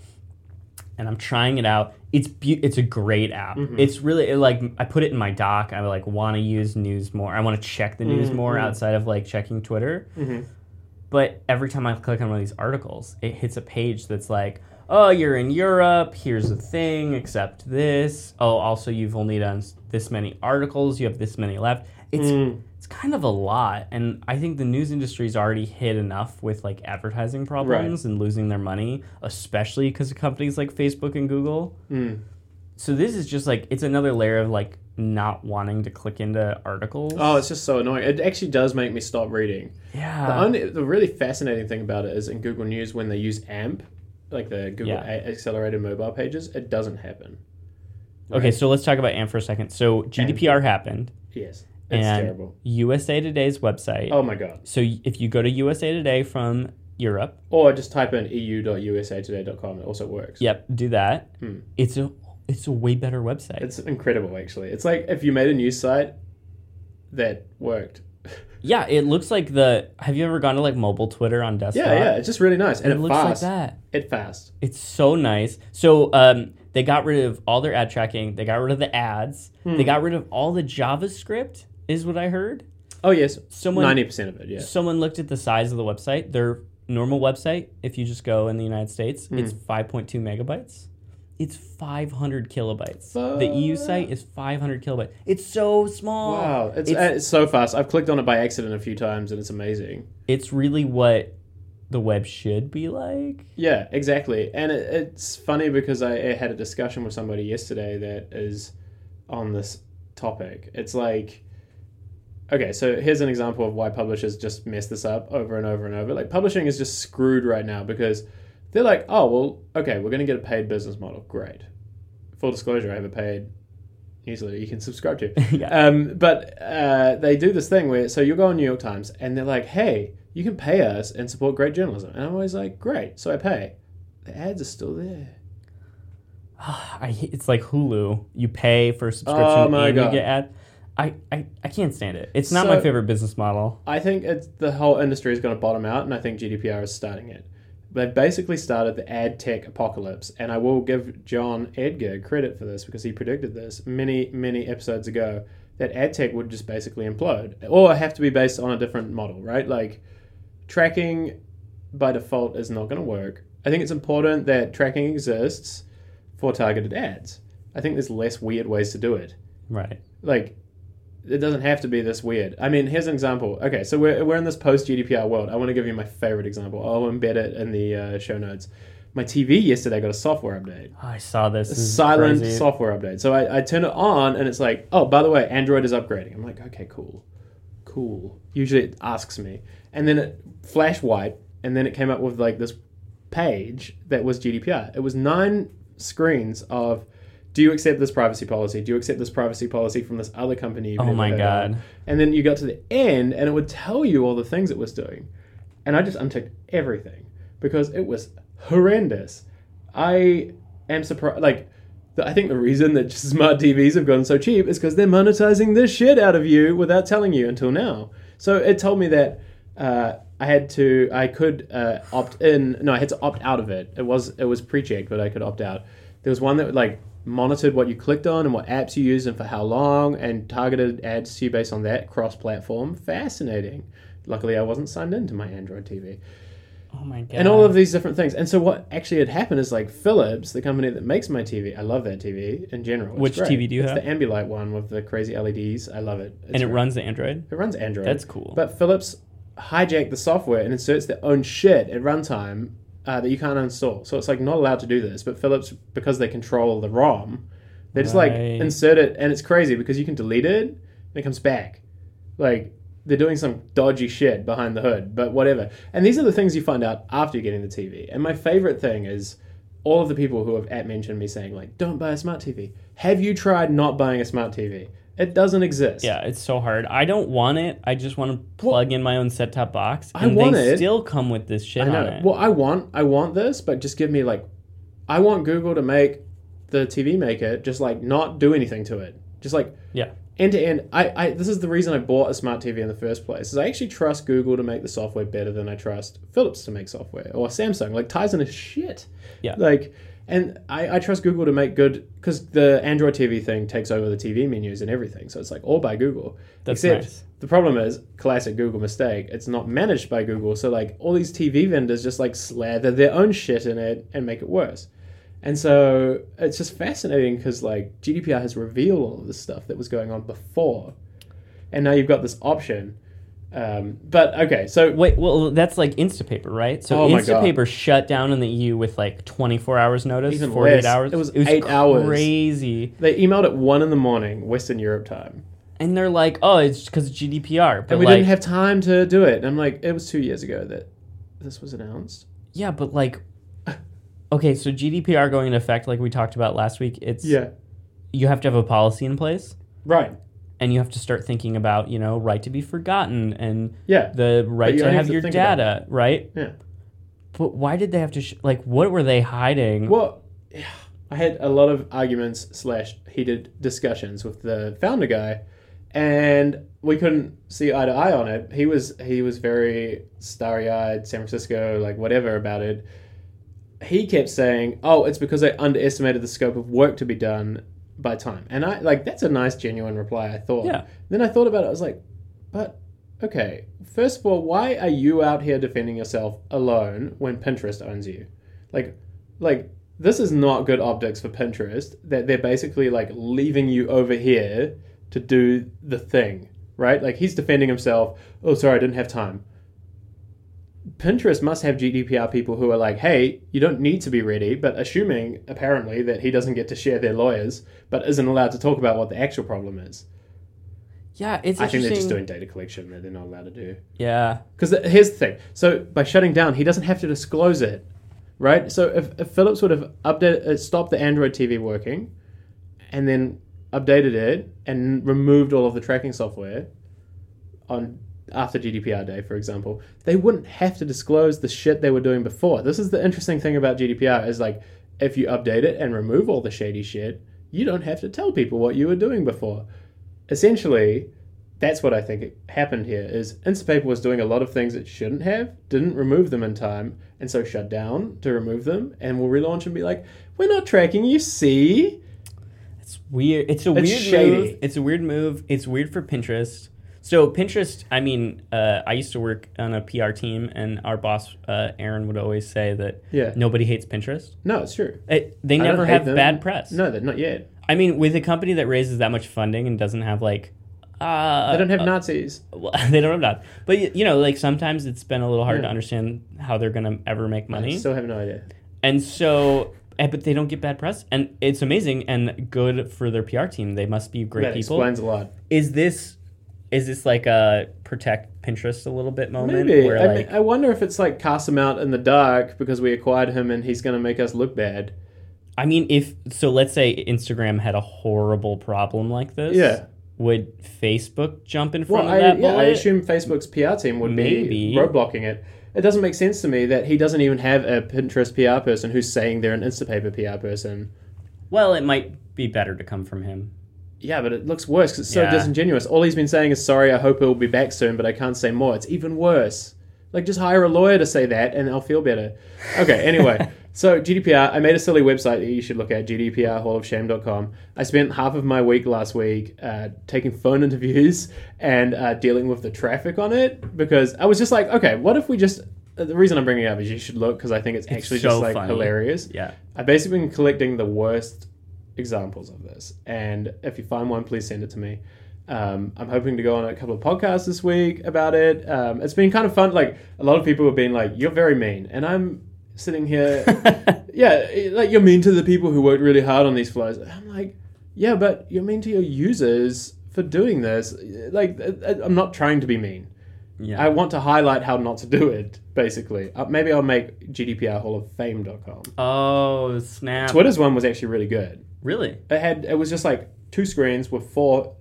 and I'm trying it out. It's be- it's a great app. Mm-hmm. It's really it, like I put it in my dock. I like want to use news more. I want to check the news more Mhm. outside of like checking Twitter. Mhm. But every time I click on one of these articles, it hits a page that's like, "Oh, you're in Europe. Here's the thing. Accept this. Oh, also you've only done this many articles. You have this many left." It's Mm. it's kind of a lot, and I think the news industry's already hit enough with like advertising problems and losing their money, especially because of companies like Facebook and Google. Mm. So this is just like it's another layer of like not wanting to click into articles. Oh, it's just so annoying. It actually does make me stop reading. yeah. The only the really fascinating thing about it is in Google News when they use AMP, like the Google Yeah. A- accelerated mobile pages, it doesn't happen. Okay, so let's talk about AMP for a second. So GDPR happened, yes, it's and terrible. USA Today's website. Oh my god! So if you go to USA Today from Europe, Or just type in eu.usatoday.com. It also works. yep, do that. Hmm. It's a it's a way better website. It's incredible, actually. It's like if you made a news site that worked. yeah, it looks like the. Have you ever gone to like mobile Twitter on desktop? Yeah, yeah. It's just really nice and It it, looks fast. like that. It fast. It's so nice. So um, they got rid of all their ad tracking. They got rid of the ads. Hmm. They got rid of all the JavaScript. Is what I heard. Oh yes, Someone ninety percent of it. Yeah. someone looked at the size of the website. Their normal website, if you just go in the United States, Hmm. it's 5.2 megabytes. It's 500 kilobytes. The EU site is 500 kilobytes. It's so small. Wow, it's, it's, uh, it's so fast. I've clicked on it by accident a few times, and it's amazing. it's really what the web should be like. Yeah, exactly. And it, it's funny because I, I had a discussion with somebody yesterday that is on this topic. It's like, okay, so here's an example of why publishers just mess this up over and over and over. Like, publishing is just screwed right now because they're like, oh, well, okay, we're going to get a paid business model. Great. Full disclosure, I have a paid newsletter you can subscribe to. yeah. Um, but uh, they do this thing where so you'll go on New York Times and they're like, "Hey, you can pay us and support great journalism," and I'm always like, "Great!" So I pay. The ads are still there. I it's like Hulu. You pay for a subscription Oh my and God. you get ad. I, I, I can't stand it. It's not my favorite business model. I think it's the whole industry is going to bottom out, and I think GDPR is starting it. They basically started the ad tech apocalypse, and I will give John Edgar credit for this because he predicted this many, many episodes ago that ad tech would just basically implode or have to be based on a different model, right? Like tracking by default is not going to work. I think it's important that tracking exists for targeted ads. I think there's less weird ways to do it Right. like it doesn't have to be this weird. I mean, here's an example. Okay, so we're, we're in this post GDPR world. I want to give you my favorite example. I'll embed it in the uh, show notes. My TV yesterday got a software update, I saw this. silent crazy. software update. So I, I turn it on and it's like, oh, by the way, Android is upgrading. I'm like, okay, cool, cool. Usually it asks me, and then it flash white, and then it came up with like this page that was GDPR. It was nine screens of. Do you accept this privacy policy? Do you accept this privacy policy from this other company? Oh my of? god. And then you got to the end, and it would tell you all the things it was doing. And I just unticked everything because it was horrendous. I am surprised. Like, the, I think the reason that smart TVs have gone so cheap is because they're monetizing the shit out of you without telling you until now. So it told me that uh, I had to, I could uh, opt in. No, I had to opt out of it. It was it was pre-checked, but I could opt out. There was one that like monitored what you clicked on and what apps you used and for how long, and targeted ads to you based on that cross-platform. Fascinating. Luckily, I wasn't signed into my Android TV Oh my god. and all of these different things. And so what actually had happened is like Philips, the company that makes my TV, I love that TV in general. Which great. TV do you it's have? the Ambilight one with the crazy LEDs. I love it. It's and it great. runs the Android. It runs Android. That's cool. But Philips hijacked the software and inserts their own shit at runtime uh, that you can't install. So it's like not allowed to do this. But Philips, because they control the ROM, they just like Right. insert it, and it's crazy because you can delete it and it comes back. Like they're doing some dodgy shit behind the hood, but whatever. And these are the things you find out after you're getting the TV. And my favorite thing is all of the people who have at mentioned me saying like, "Don't buy a smart TV." Have you tried not buying a smart TV? It doesn't exist. Yeah, it's so hard. I don't want it. I just want to plug in my own set top box. I And want they it. still come with this shit I know. on it. Well, I want I want this, but just give me like I want Google to make the TV maker just like not do anything to it. Just like yeah. end to end. I, I this is the reason I bought a smart TV in the first place. Is I actually trust Google to make the software better than I trust Philips to make software or Samsung. Like Tizen is shit. Yeah. Like and I, I trust Google to make good because the Android TV thing takes over the TV menus and everything. So it's like all by Google. That's Except nice. the problem is classic Google mistake. It's not managed by Google. So like all these TV vendors just like slather their own shit in it and make it worse. And so it's just fascinating because like GDPR has revealed all of this stuff that was going on before, and now you've got this option. Um, but okay, so Wait, well, that's like Instapaper, right? So Oh Instapaper shut down in the EU with like 24 hours notice, Even 48 less. hours. It was eight hours. Crazy. they emailed at one in the morning Western Europe time, And they're like, oh, it's because of GDPR. But and we like, didn't have time to do it. And I'm like, it was two years ago that this was announced. yeah, but like, okay, so GDPR going into effect, like we talked about last week, it's Yeah, you have to have a policy in place. right. And you have to start thinking about you know right to be forgotten and Yeah, the right to have have to your data right yeah. but why did they have to sh- like what were they hiding Well, I had a lot of arguments slash heated discussions with the founder guy, and we couldn't see eye to eye on it. He was he was very starry eyed, San Francisco, like whatever about it. He kept saying, "Oh, it's because I underestimated the scope of work to be done by time," and I like that's a nice, genuine reply. I thought. Yeah. Then I thought about it. I was like, "But okay, first of all, why are you out here defending yourself alone when Pinterest owns you? Like, like this is not good optics for Pinterest that they're basically like leaving you over here to do the thing, right? Like he's defending himself. Oh, sorry, I didn't have time. Pinterest must have GDPR people who are like, hey, you don't need to be ready, but assuming apparently that he doesn't get to share their lawyers, but isn't allowed to talk about what the actual problem is. yeah it's I think they're just doing data collection that they're not allowed to do. yeah Because here's the thing. So by shutting down, he doesn't have to disclose it, right? So if, if Philips would have updated, uh, stopped the Android TV working, and then updated it and removed all of the tracking software on after GDPR day, for example, they wouldn't have to disclose the shit they were doing before. This is the interesting thing about GDPR is like if you update it and remove all the shady shit, you don't have to tell people what you were doing before. Essentially, that's what I think happened here is Instapaper was doing a lot of things it shouldn't have, didn't remove them in time, and so shut down to remove them, and will relaunch and be like, "We're not tracking you, see." It's weird. It's a It's weird shady. move. It's a weird move. It's weird for Pinterest. So Pinterest, I mean, uh, I used to work on a PR team, and our boss uh, Aaron would always say that Yeah. nobody hates Pinterest. No, it's true. It, they I never have them. bad press. No, that not yet. I mean, with a company that raises that much funding and doesn't have like, uh, They don't have uh, Nazis. well, they don't have that. But you know, like sometimes it's been a little hard Yeah. to understand how they're gonna ever make money. I still have no idea. and so. eh, But they don't get bad press, and it's amazing and good for their PR team. They must be great that people. explains a lot. is this is this like a protect Pinterest a little bit moment Maybe. where I, like mean, I wonder if it's like cast him out in the dark because we acquired him and he's going to make us look bad. I mean if so let's say Instagram had a horrible problem like this Yeah. would Facebook jump in front Well, of I, that yeah, I assume Facebook's PR team would Maybe. be roadblocking it. It doesn't make sense to me that he doesn't even have a Pinterest PR person who's saying they're an Instapaper PR person. well it might be better to come from him Yeah, but it looks worse because it's so Yeah. disingenuous. All he's been saying is, sorry, I hope he'll be back soon, but I can't say more. It's even worse. Like, just hire a lawyer to say that and I'll feel better. Okay, anyway. so, GDPR, I made a silly website that you should look at, gdprhallofshame.com. I spent half of my week last week uh, taking phone interviews and uh, dealing with the traffic on it because I was just like, okay, what if we just. The reason I'm bringing it up is you should look because I think it's, actually so just like funny. hilarious. yeah I've basically been collecting the worst examples of this, and if you find one, please send it to me. Um, I'm hoping to go on a couple of podcasts this week about it. Um, it's been kind of fun. Like a lot of people have been like, "You're very mean," and I'm sitting here, yeah, like you're mean to the people who worked really hard on these flows. I'm like, yeah, but you're mean to your users for doing this. Like, I- I'm not trying to be mean. yeah I want to highlight how not to do it. Basically, uh, maybe I'll make GDPR Hall of Fame.com. oh snap Twitter's one was actually really good. Really It had it was just like two screens with four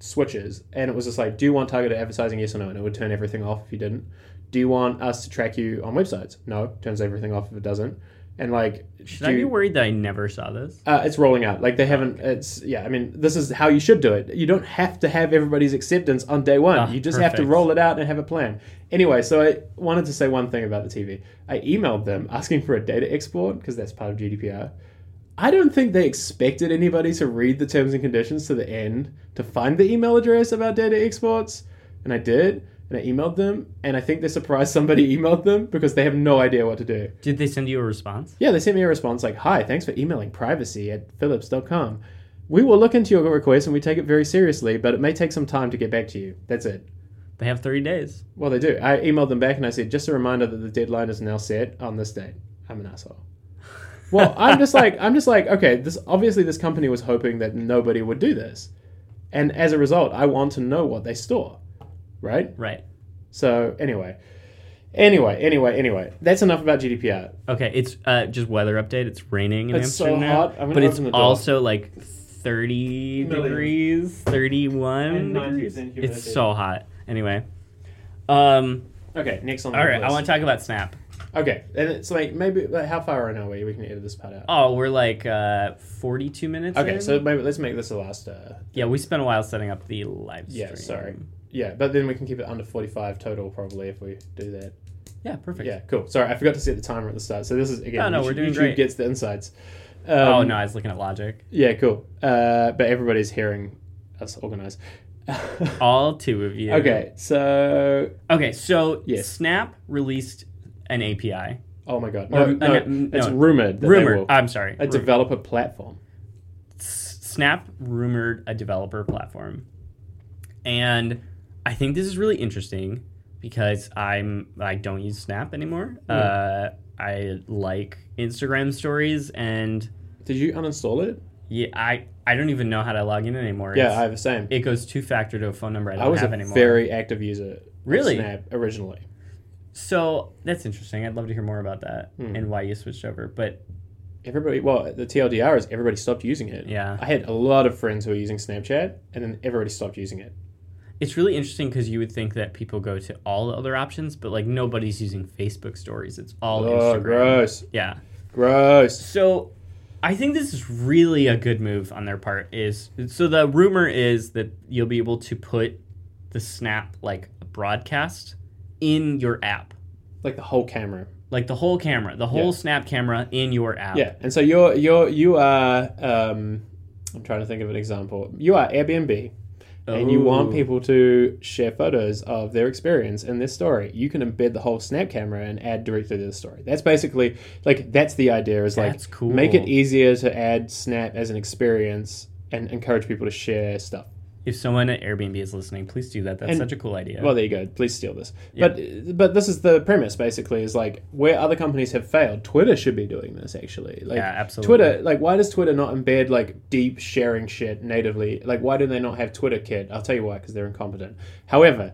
switches, and it was just like, do you want targeted advertising? Yes or no? And it would turn everything off if you didn't. Do you want us to track you on websites? No, turns everything off if it doesn't. And like, should do I be worried that I never saw this uh, it's rolling out. Like they haven't. It's yeah. I mean, this is how you should do it. You don't have to have everybody's acceptance on day one. Ah, you just have to roll it out and have a plan. Anyway, so I wanted to say one thing about the TV. I emailed them asking for a data export because that's part of GDPR. I don't think they expected anybody to read the terms and conditions to the end to find the email address about data exports, and I did. And I emailed them, and I think they're surprised somebody emailed them because they have no idea what to do. did they send you a response Yeah, they sent me a response like, Hi, thanks for emailing privacy at philips.com. We will look into your request and we take it very seriously, but it may take some time to get back to you. That's it. they have 30 days Well, they do. I emailed them back and I said, Just a reminder that the deadline is now set on this date. I'm an asshole. Well, I'm just like, I'm just like, okay, this obviously this company was hoping that nobody would do this. And as a result, I want to know what they store. Right? right So, anyway. Anyway, anyway, anyway. That's enough about GDPR. Okay, it's uh, just weather update. It's raining in It's so Amsterdam now, hot. I'm gonna but it's open the door. also like 30 Million. degrees, 31 degrees. It's so hot. Anyway, um, Okay, next on the all right, I want to talk about Snap. Okay, and it's like maybe like, how far in are we? We can edit this part out. Oh, we're like uh, 42 minutes. okay, in? so maybe let's make this the last. Uh, yeah, we spent a while setting up the live stream. yeah, sorry. Yeah, but then we can keep it under forty-five total probably if we do that. Yeah, perfect. Yeah, cool. Sorry, I forgot to set the timer at the start. So this is again. No, no, we're doing YouTube great. Gets the insights. Um, oh no, I was looking at Logic. Yeah, cool. Uh, but everybody's hearing us organize. All two of you. okay, so Okay, so Yes. Snap released an API. oh my god, Or- no, no, uh, no, it's no. rumored. That Rumor. They will. I'm sorry. a Ru- developer platform. Snap rumored a developer platform. And I think this is really interesting because I'm I don't use Snap anymore. Hmm. Uh, I like Instagram stories and Did you uninstall it? yeah, I I don't even know how to log in anymore. Yeah, It's- I have the same. it goes two factor to a phone number I don't I was have a anymore. very active user. Really? Snap originally. So that's interesting. I'd love to hear more about that Hmm. and why you switched over. But Everybody, well, the TLDR is everybody stopped using it. yeah, I had a lot of friends who were using Snapchat, and then everybody stopped using it. it's really interesting because you would think that people go to all the other options, but like nobody's using Facebook stories. It's all oh, Instagram. gross. Yeah. Gross. So I think this is really a good move on their part. Is so the rumor is that you'll be able to put the snap like a broadcast in your app, Like the whole camera. like the whole camera, the whole Yeah. snap camera in your app. Yeah, and so you're you're you are. Um, I'm trying to think of an example. You are Airbnb, and you want people to share photos of their experience in this story. You can embed the whole Snap camera and add directly to the story. That's basically like that's the idea. Is like cool. make it easier to add Snap as an experience and encourage people to share stuff. If someone at Airbnb is listening, please do that. That's And- such a cool idea. Well, there you go. Please steal this. Yeah. But but this is the premise basically is like where other companies have failed, Twitter should be doing this actually. Like Yeah, absolutely. Twitter, like why does Twitter not embed like deep sharing shit natively? Like why do they not have Twitter Kit? I'll tell you why because they're incompetent. However,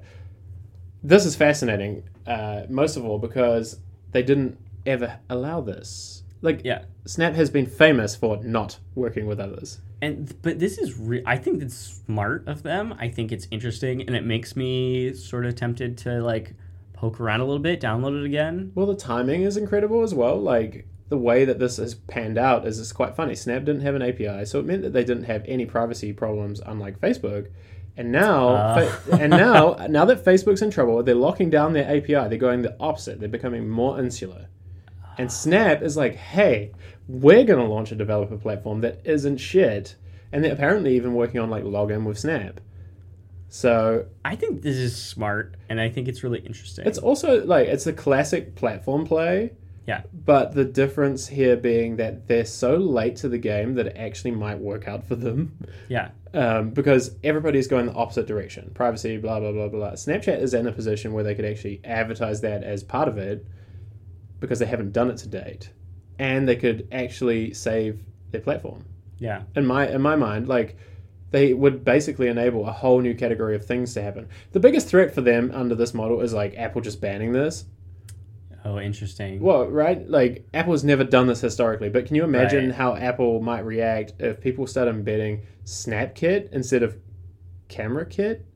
this is fascinating. Uh, most of all because they didn't ever allow this. Like yeah. Snap has been famous for not working with others. And but this is re- I think it's smart of them. I think it's interesting and it makes me sort of tempted to like poke around a little bit, download it again. Well, the timing is incredible as well. Like the way that this has panned out is it's quite funny. Snap didn't have an API, so it meant that they didn't have any privacy problems, unlike Facebook. And now, Ah. fa- and now, now that Facebook's in trouble, they're locking down their API. They're going the opposite. They're becoming more insular. And Snap is like, hey, we're going to launch a developer platform that isn't shit. And they're apparently even working on like login with Snap. So I think this is smart and I think it's really interesting. It's also like it's a classic platform play. Yeah. But the difference here being that they're so late to the game that it actually might work out for them. yeah. Um, because everybody's going the opposite direction. Privacy, blah blah blah blah. Snapchat is in a position where they could actually advertise that as part of it because they haven't done it to date. And they could actually save their platform. Yeah. In my in my mind, like they would basically enable a whole new category of things to happen. The biggest threat for them under this model is like Apple just banning this. Oh, interesting. Well, right? Like Apple's never done this historically, but can you imagine Right. how Apple might react if people start embedding SnapKit instead of Camera Kit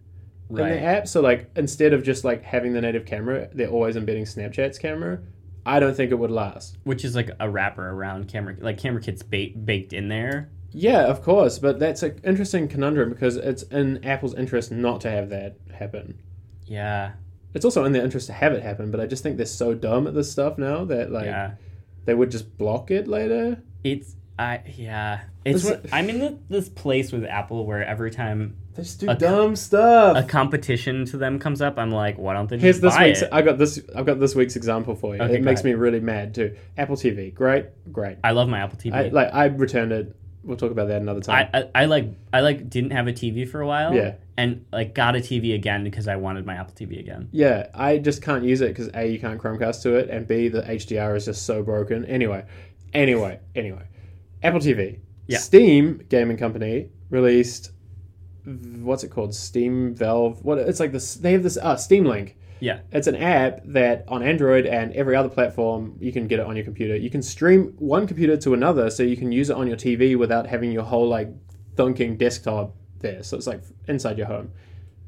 in the app? So like instead of just like having the native camera, they're always embedding Snapchat's camera. I don't think it would last. Which is like a wrapper around camera, like camera kit's ba- baked in there. Yeah, of course, but that's an interesting conundrum because it's in Apple's interest not to have that happen. Yeah. It's also in their interest to have it happen, but I just think they're so dumb at this stuff now that like yeah. they would just block it later. It's I yeah. It's what- I'm in the, this place with Apple where every time They just do A dumb stuff. a competition to them comes up, I'm like, why don't they just Here's this buy week's. it? I got this. I've got this week's example for you. Okay, it makes ahead. me really mad too. Apple TV, great, great. I love my Apple TV. I like. I returned it. We'll talk about that another time. I, I, I like I like didn't have a TV for a while. Yeah. And like got a TV again because I wanted my Apple TV again. yeah, I just can't use it because a you can't Chromecast to it, and b the HDR is just so broken. Anyway, anyway, anyway. Apple TV. Yeah. Steam gaming company released. What's it called? Steam Valve. What? It's like this. They have this. Uh, Steam Link. Yeah. It's an app that on Android and every other platform you can get it on your computer. You can stream one computer to another, so you can use it on your TV without having your whole like thunking desktop there. So it's like inside your home.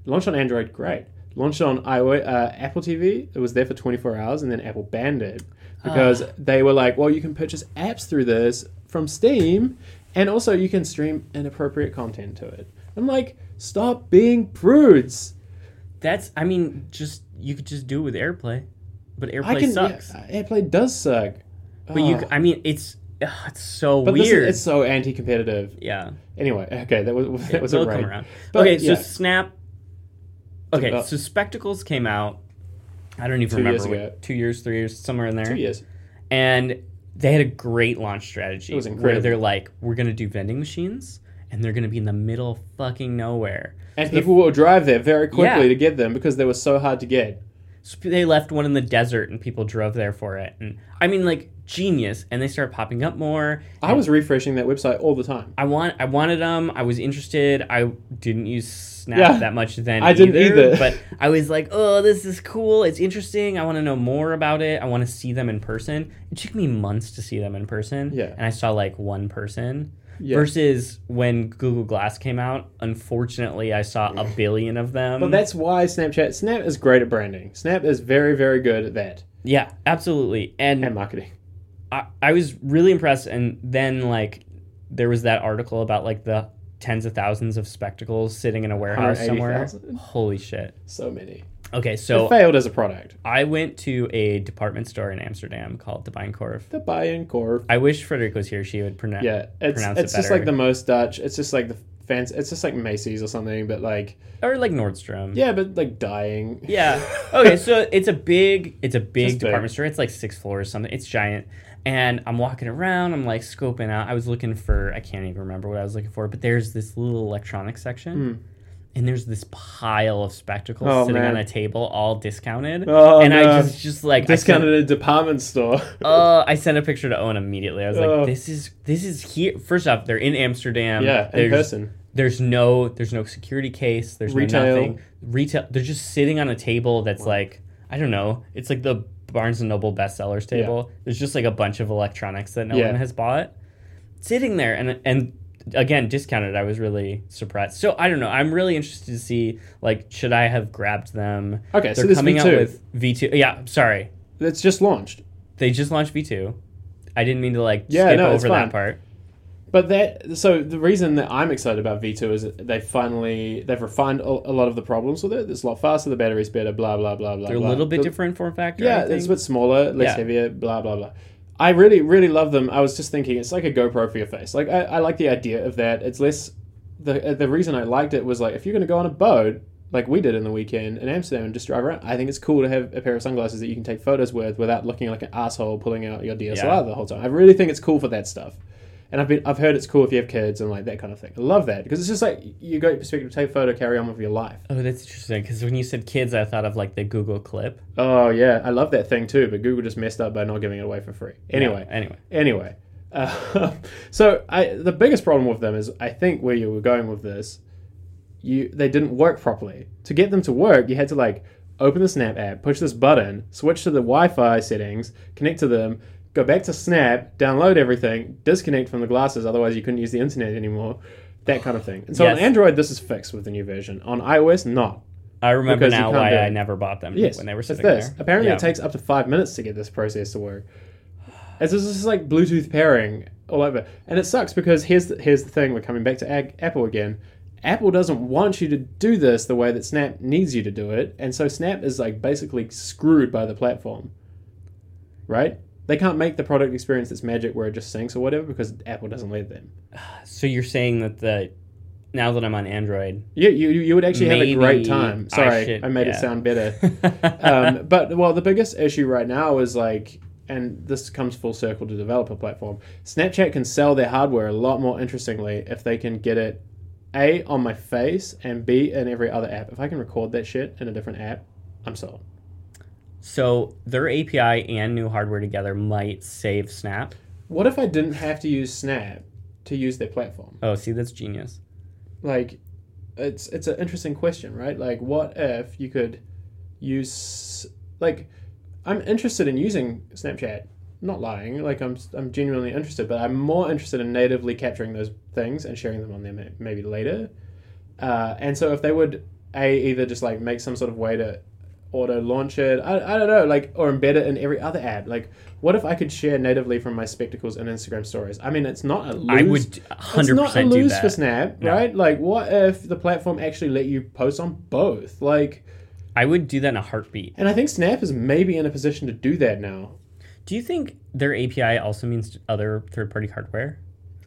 Launched on Android, great. Launched on iOS, uh, Apple TV. It was there for 24 hours, and then Apple banned it because they were like, "Well, you can purchase apps through this from Steam, and also you can stream inappropriate content to it." I'm like, "Stop being prudes." That's I mean, just you could just do it with AirPlay. But AirPlay I can. sucks. Yeah, AirPlay does suck. But you Oh. I mean it's ugh, it's so But this is, weird. it's so anti-competitive. yeah. Anyway, okay, that was that was a come around. But, okay, so. Snap Okay, so Spectacles came out I don't even Two remember years what-. 2 years, 3 years, somewhere in there. Two years. And they had a great launch strategy It was incredible. where they're like, we're gonna do vending machines, and they're gonna be in the middle of fucking nowhere. And people will drive there very quickly Yeah. to get them because they were so hard to get. So they left one in the desert, and people drove there for it. And I mean, like genius. And they started popping up more. I was refreshing that website all the time. I want, I wanted them. I was interested. I didn't use Snap Yeah. that much then. I didn't either. But I was like, oh, this is cool. It's interesting. I want to know more about it. I want to see them in person. It took me months to see them in person. Yeah. And I saw like one person. Yeah. Versus when Google Glass came out, unfortunately, I saw a billion of them. But that's why Snapchat Snap is great at branding. Snap is very very good at that yeah, absolutely. And and marketing. I, I was really impressed, and then like there was that article about like the tens of thousands of spectacles sitting in a warehouse somewhere. 180,000? Holy shit! So many. Okay, it so failed as a product. I went to a department store in Amsterdam called the Bijenkorf. The Bijenkorf. I wish Frederick was here; she would pronounce. Yeah, it's pronounce it it's just like the most Dutch. It's just like the fancy. It's just like Macy's or something, but like or like Nordstrom. yeah, but like dying. Yeah. Okay, so it's a big it's a big Just big. department store. It's like six floors or something. It's giant. And I'm walking around, I'm like scoping out. I was looking for I can't even remember what I was looking for, but there's this little electronics section. Hmm. And there's this pile of spectacles. Oh, sitting man. on a table, all discounted. Oh, and I just just like discounted at a department store. sent, uh, I sent a picture to Owen immediately. I was Oh. like, "This is this is here." First off, they're in Amsterdam. yeah, in there's, person. there's no there's no security case there's Retail. no nothing retail they're just sitting on a table that's like i don't know it's like the barnes and noble bestsellers table there's just like a bunch of electronics that no Yeah. one has bought sitting there and and again discounted i was really surprised so i don't know i'm really interested to see like should i have grabbed them Okay, so they're there's coming out V2. with v2 yeah sorry It's just launched. they just launched v2 i didn't mean to like Yeah, skip no, over that part But that so the reason that I'm excited about V2 is they finally they've refined a, lot of the problems with it. It's a lot faster, the battery's better, blah blah blah blah. they're a little bit The- different form factor Yeah, it's a bit smaller, less Yeah. heavier, blah blah blah. I really really love them. I was just thinking it's like a GoPro for your face. Like I, I like the idea of that. It's less the uh, the reason I liked it was like if you're going to go on a boat like we did in the weekend in Amsterdam and just drive around. I think it's cool to have a pair of sunglasses that you can take photos with without looking like an asshole pulling out your DSLR Yeah. the whole time. I really think it's cool for that stuff. And I've been I've heard it's cool if you have kids and like that kind of thing. I love that because it's just like you go perspective, take a photo, carry on with your life. Oh, that's interesting. Because when you said kids, I thought of like the Google Clip. Oh yeah, I love that thing too. But Google just messed up by not giving it away for free. Anyway, Yeah, anyway. anyway, uh, so I the biggest problem with them is I think where you were going with this, you they didn't work properly. To get them to work, you had to like open the Snap app, push this button, switch to the Wi-Fi settings, connect to them, go back to Snap, download everything, disconnect from the glasses, otherwise you couldn't use the internet anymore. That kind of thing. And so on Android, this is fixed with the new version. On iOS, not. I remember Because you now can't why do I never bought them Yes, when they were it's sitting this. there. Apparently, Yeah. it takes up to five minutes to get this process to work. It's just, it's like Bluetooth pairing all over, and it sucks because here's the, here's the thing. We're coming back to Ag- Apple again. Apple doesn't want you to do this the way that Snap needs you to do it, and so Snap is like basically screwed by the platform. Right? They can't make the product experience that's magic where it just syncs or whatever because Apple doesn't let them. So you're saying that the now that I'm on Android, Yeah, you you would actually have a great time. Sorry, I, should- made it sound better. um, but well, the biggest issue right now is like, and this comes full circle to developer platform. Snapchat can sell their hardware a lot more interestingly if they can get it a on my face and b in every other app. If I can record that shit in a different app, I'm sold. So their API and new hardware together might save Snap. What if I didn't have to use Snap to use their platform? Oh, see, that's genius. like it's it's an interesting question right like what if you could use like i'm interested in using snapchat I'm not lying like i'm i'm genuinely interested but i'm more interested in natively capturing those things and sharing them on there maybe later uh, and so if they would a either just like make some sort of way to auto launch it I, I don't know like or embed it in every other app like what if i could share natively from my spectacles and instagram stories i mean it's not a lose I would 100% it's not a lose for Snap, No. right? Like, what if the platform actually let you post on both? Like, I would do that in a heartbeat. and I think Snap is maybe in a position to do that now. Do you think their API also means other third-party hardware?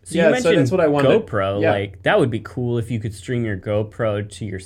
So Yeah, so that's what I wondered. GoPro, Yeah. like that would be cool if you could stream your GoPro to your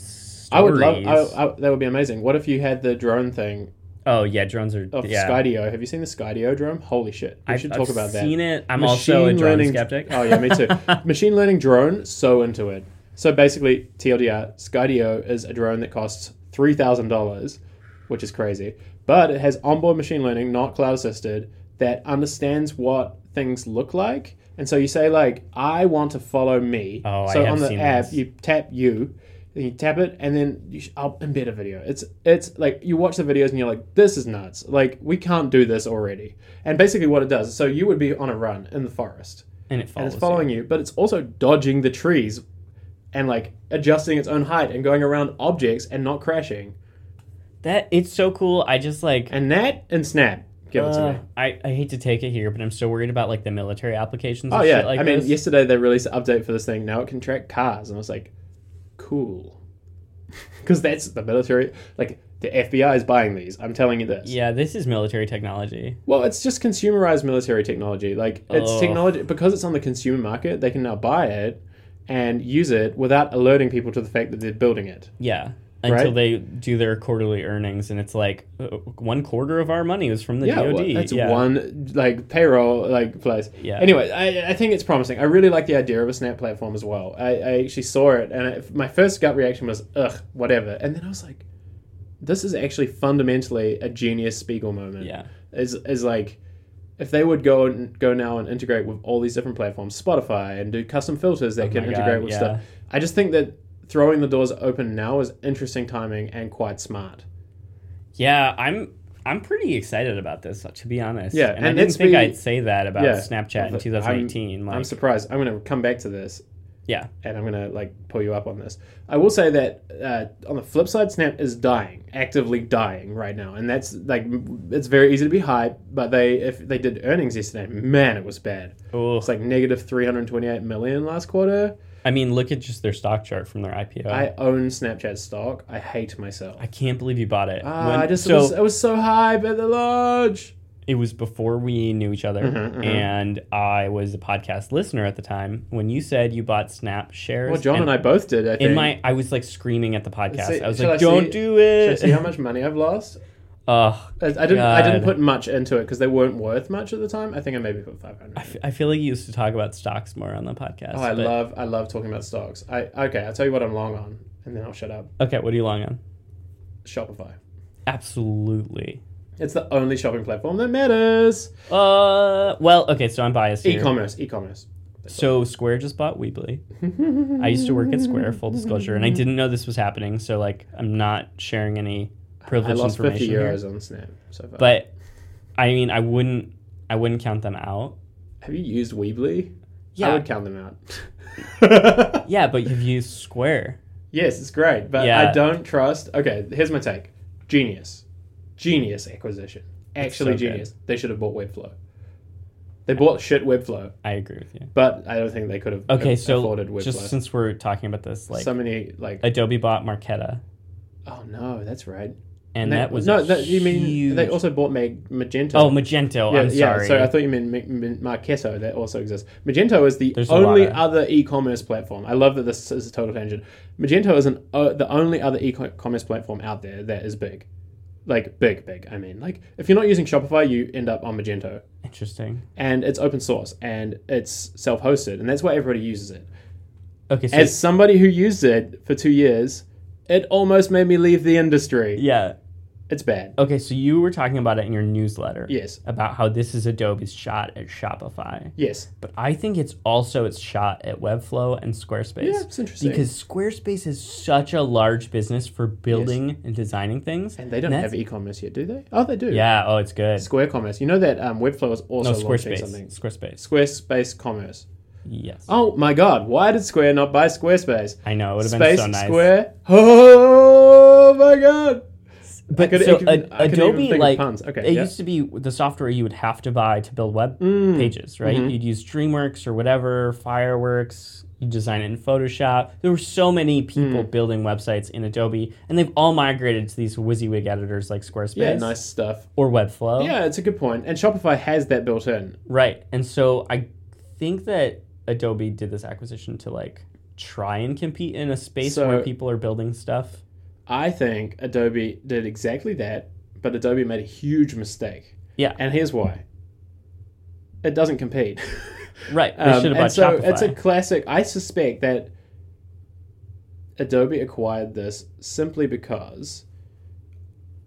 stories. I would love. I, I, that would be amazing. What if you had the drone thing oh yeah, drones are of yeah. Skydio? Have you seen the Skydio drone? Holy shit! We I've, should talk I've about that. Seen it. I'm also a drone skeptic. Oh yeah, me too. Machine learning drone, so into it. So basically, TLDR, Skydio is a drone that costs three thousand dollars, which is crazy. But it has onboard machine learning, not cloud assisted, that understands what things look like. And so you say like, I want to follow me. Oh, I so have on the seen app, this. you tap you, then you tap it, and then you sh- I'll embed a video. It's it's like you watch the videos and you're like, this is nuts. Like we can't do this already. And basically, what it does, so you would be on a run in the forest, and it and follows it's following you. but it's also dodging the trees, and like adjusting its own height and going around objects and not crashing. That it's so cool. I just like And that and Snap Give it to Uh, me. I, I hate to take it here, but I'm still worried about like the military applications. Oh and yeah, shit like I mean, this. yesterday they released an update for this thing. Now it can track cars, and I was like, cool, because that's the military. Like the FBI is buying these. I'm telling you this. Yeah, this is military technology. Well, it's just consumerized military technology. Like it's technology because it's on the consumer market. They can now buy it and use it without alerting people to the fact that they're building it. Yeah. Until Right? they do their quarterly earnings, and it's like uh, one quarter of our money was from the yeah, DoD. well, that's yeah. one like payroll like place. Yeah. Anyway, I, I think it's promising. I really like the idea of a Snap platform as well. I, I actually saw it, and it, my first gut reaction was ugh, whatever. And then I was like, this is actually fundamentally a genius Spiegel moment. Yeah. Is is like. If they would go and go now and integrate with all these different platforms, Spotify, and do custom filters that Oh can my integrate God, with yeah. stuff, I just think that throwing the doors open now is interesting timing and quite smart. Yeah, I'm I'm pretty excited about this, to be honest. Yeah, and, I didn't think be- I'd say that about Yeah. Snapchat in I'm- 2018. I'm surprised. I'm going to come back to this yeah, and I'm gonna like pull you up on this. I will say that uh, on the flip side, Snap is dying, actively dying right now, and that's like it's very easy to be hype. But they, if they did earnings yesterday, man, it was bad. oh, It's like negative 328 million last quarter. I mean, look at just their stock chart from their IPO. I own Snapchat stock. I hate myself. I can't believe you bought it. Ah, When- I just so was, I was so hype at the launch. it was before we knew each other, Mhm, mhm. and I was a podcast listener at the time. When you said you bought Snap shares, Well, John and, I both did. I think. in my, I was like screaming at the podcast. See- I was like, I "Don't see- do it!" see how much money I've lost? Ugh, I, I didn't. I didn't put much into it because they weren't worth much at the time. I think I maybe put 500. I, f- I feel like you used to talk about stocks more on the podcast. Oh, I but- love I love talking about stocks. I okay, I'll tell you what I'm long on, and then I'll shut up. Okay, what are you long on? Shopify. Absolutely. It's the only shopping platform that matters. Uh, well, okay, so I'm biased here. E-commerce, e-commerce. So Square just bought Weebly. I used to work at Square, full disclosure, and I didn't know this was happening. So like, I'm not sharing any I privileged lost information 50 here. euros on Snap so far. But I mean, I wouldn't, I wouldn't count them out. have you used Weebly? Yeah. I would count them out. yeah, but you've used Square. yes, it's great, but Yeah. I don't trust. Okay, here's my take. Genius, genius acquisition. Actually, so good. genius. They should have bought Webflow. They bought shit Webflow, I agree with you. but I don't think they could have Okay, a- so afforded Webflow. just since we're talking about this, like so many like Adobe bought Marketo, oh no, that's right. And They- that was no. That, you mean huge- they also bought Mag- Magento? Oh, Magento. yeah, I'm sorry. yeah. So I thought you meant Ma- Ma- Marketo. That also exists. Magento is the There's only other e-commerce platform. I love that this is a total tangent. Magento is an uh, the only other e-commerce platform out there that is big, like big, big. I mean, like if you're not using Shopify, you end up on Magento, Interesting. and it's open source and it's self-hosted, and that's why everybody uses it. Okay, so As somebody who used it for two years, it almost made me leave the industry. yeah. It's bad. Okay, so you were talking about it in your newsletter. Yes. About how this is Adobe's shot at Shopify. Yes. But I think it's also its shot at Webflow and Squarespace. Yeah, it's interesting. Because Squarespace is such a large business for building and designing things. and they don't that's- have e-commerce yet, do they? Oh, they do. Yeah, oh, it's good. Square Commerce. You know that um, Webflow is also no, launching Squarespace. something. Squarespace. Squarespace Commerce. Yes. Oh my God! Why did Square not buy Squarespace? I know, it would have been so nice. Square. Oh my God! But could- so could- Ad- I couldn't even Adobe, like. Okay, it yeah. used to be the software you would have to buy to build web Mm. pages, right? Mhm. You'd use DreamWorks or whatever, Fireworks. You design it in Photoshop. There were so many people Mm. building websites in Adobe, and they've all migrated to these WYSIWYG editors like Squarespace Yeah, nice stuff. or Webflow. Yeah, it's a good point. And Shopify has that built in. Right. And so I think that Adobe did this acquisition to like try and compete in a space So- where people are building stuff. I think Adobe did exactly that, but Adobe made a huge mistake. Yeah. And here's why. It doesn't compete. Right. They Um, should have and bought so Shopify. it's a classic. I suspect that Adobe acquired this simply because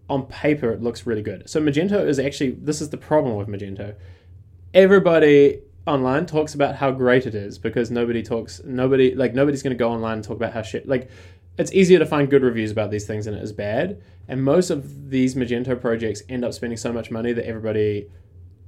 on paper it looks really good. So Magento is actually this is the problem with Magento. Everybody online talks about how great it is because nobody talks nobody like nobody's going to go online and talk about how shit like it's easier to find good reviews about these things than it is bad. And most of these Magento projects end up spending so much money that everybody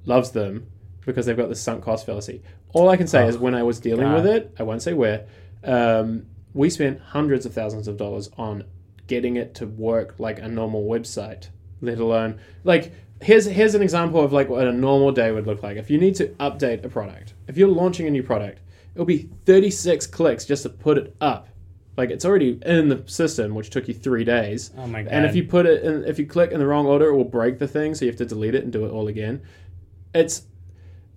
loves them because they've got this sunk cost fallacy. All I can say Oh, is when I was dealing God. with it, I won't say where, um, we spent hundreds of thousands of dollars on getting it to work like a normal website let alone like here's here's an example of like what a normal day would look like. If you need to update a product, if you're launching a new product, it'll be 36 clicks just to put it up. Like it's already in the system, which took you three days. Oh my god. And if you put it in, if you click in the wrong order, it will break the thing, so you have to delete it and do it all again. It's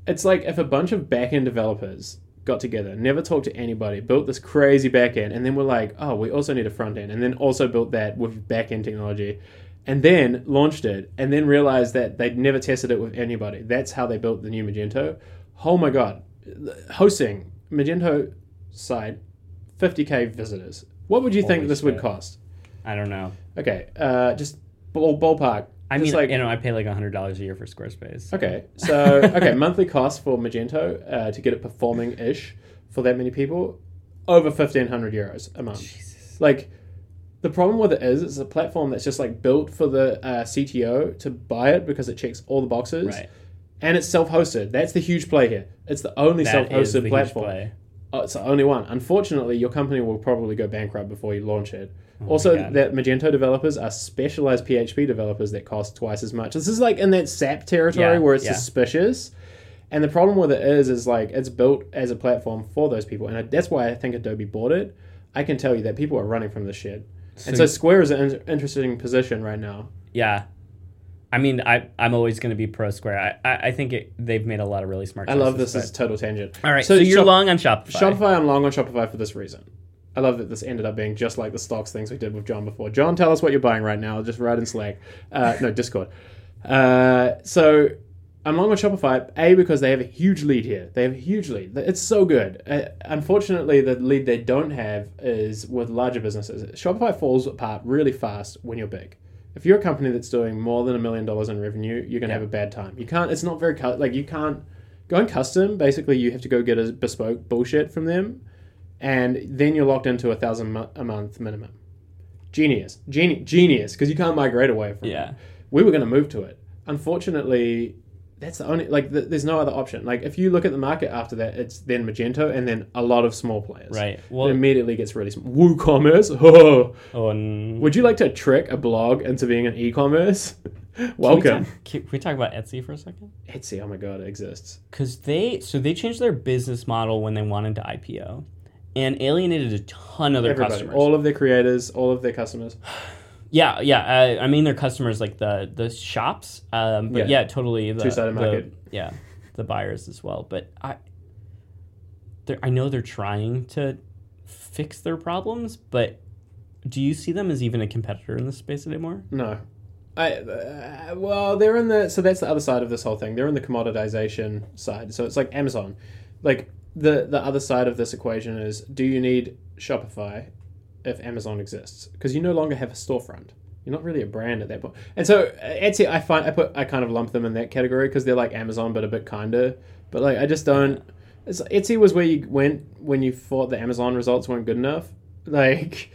it's like if a bunch of back-end developers got together, never talked to anybody, built this crazy back-end, and then we're like, oh, we also need a front end, and then also built that with back-end technology, and then launched it, and then realized that they'd never tested it with anybody. That's how they built the new Magento. Oh my god, hosting Magento site, 50k visitors. What would you think Holy this would cost? I don't know. Okay, uh, just ball, ballpark. I Just mean, like you know, I pay like hundred dollars a year for Squarespace. Okay, so okay, monthly cost for Magento uh, to get it performing ish for that many people, over fifteen hundred euros a month. Jesus. Like, the problem with it is, it's a platform that's just like built for the uh, CTO to buy it because it checks all the boxes, Right. and it's self-hosted. That's the huge play here. It's the only That is the self-hosted huge platform. play. Oh, it's the only one. Unfortunately, your company will probably go bankrupt before you launch it. Oh also, that Magento developers are specialized PHP developers that cost twice as much. This is like in that SAP territory Yeah, where it's yeah. suspicious. And the problem with it is, is like it's built as a platform for those people, and that's why I think Adobe bought it. I can tell you that people are running from this shit, and so Square is an in- interesting position right now. Yeah. I mean, I I'm always going to be pro Square. I, I I think it, they've made a lot of really smart. I love this as a total tangent. All right, so, you're Shop- long on Shopify. Shopify, I'm long on Shopify for this reason. I love that this ended up being just like the stocks things we did with John before. John, tell us what you're buying right now. Just write in Slack. Uh, no, Discord. Uh, so I'm long on Shopify, A, because they have a huge lead here. They have a huge lead. It's so good. Uh, unfortunately, the lead they don't have is with larger businesses. Shopify falls apart really fast when you're big. If you're a company that's doing more than a million dollars in revenue, you're going to have a bad time. You can't, it's not very, like, you can't, going custom, basically, you have to go get a bespoke bullshit from them and then you're locked into a thousand a month minimum. Genius, Geni- genius, because you can't migrate away from Yeah. it. We were going to move to it. Unfortunately, that's the only like. th there's no other option. Like if you look at the market after that, it's then Magento and then a lot of small players. Right. it Well, immediately gets really small. WooCommerce. Oh, oh, and would you like to trick a blog into being an e-commerce? Can we Welcome, talk- Can we talk about Etsy for a second? Etsy. Oh my god, it exists. Because they so they changed their business model when they wanted to IPO, and alienated a ton of their Everybody, customers. all of their creators, all of their customers. Yeah, yeah. Uh, I mean, their customers like the the shops, um, but Yeah. yeah, totally the Two-sided market. yeah, the buyers as well. But I, they're- I know they're trying to fix their problems, but do you see them as even a competitor in this space anymore? No. I, uh, well, they're in the so that's the other side of this whole thing. They're in the commoditization side. So it's like Amazon. Like the the other side of this equation is: Do you need Shopify if Amazon exists? Because you no longer have a storefront. You're not really a brand at that point. And so uh, Etsy, I find I put I kind of lump them in that category because they're like Amazon, but a bit kinder. But like I just don't. It's, Etsy was where you went when you thought the Amazon results weren't good enough. Like.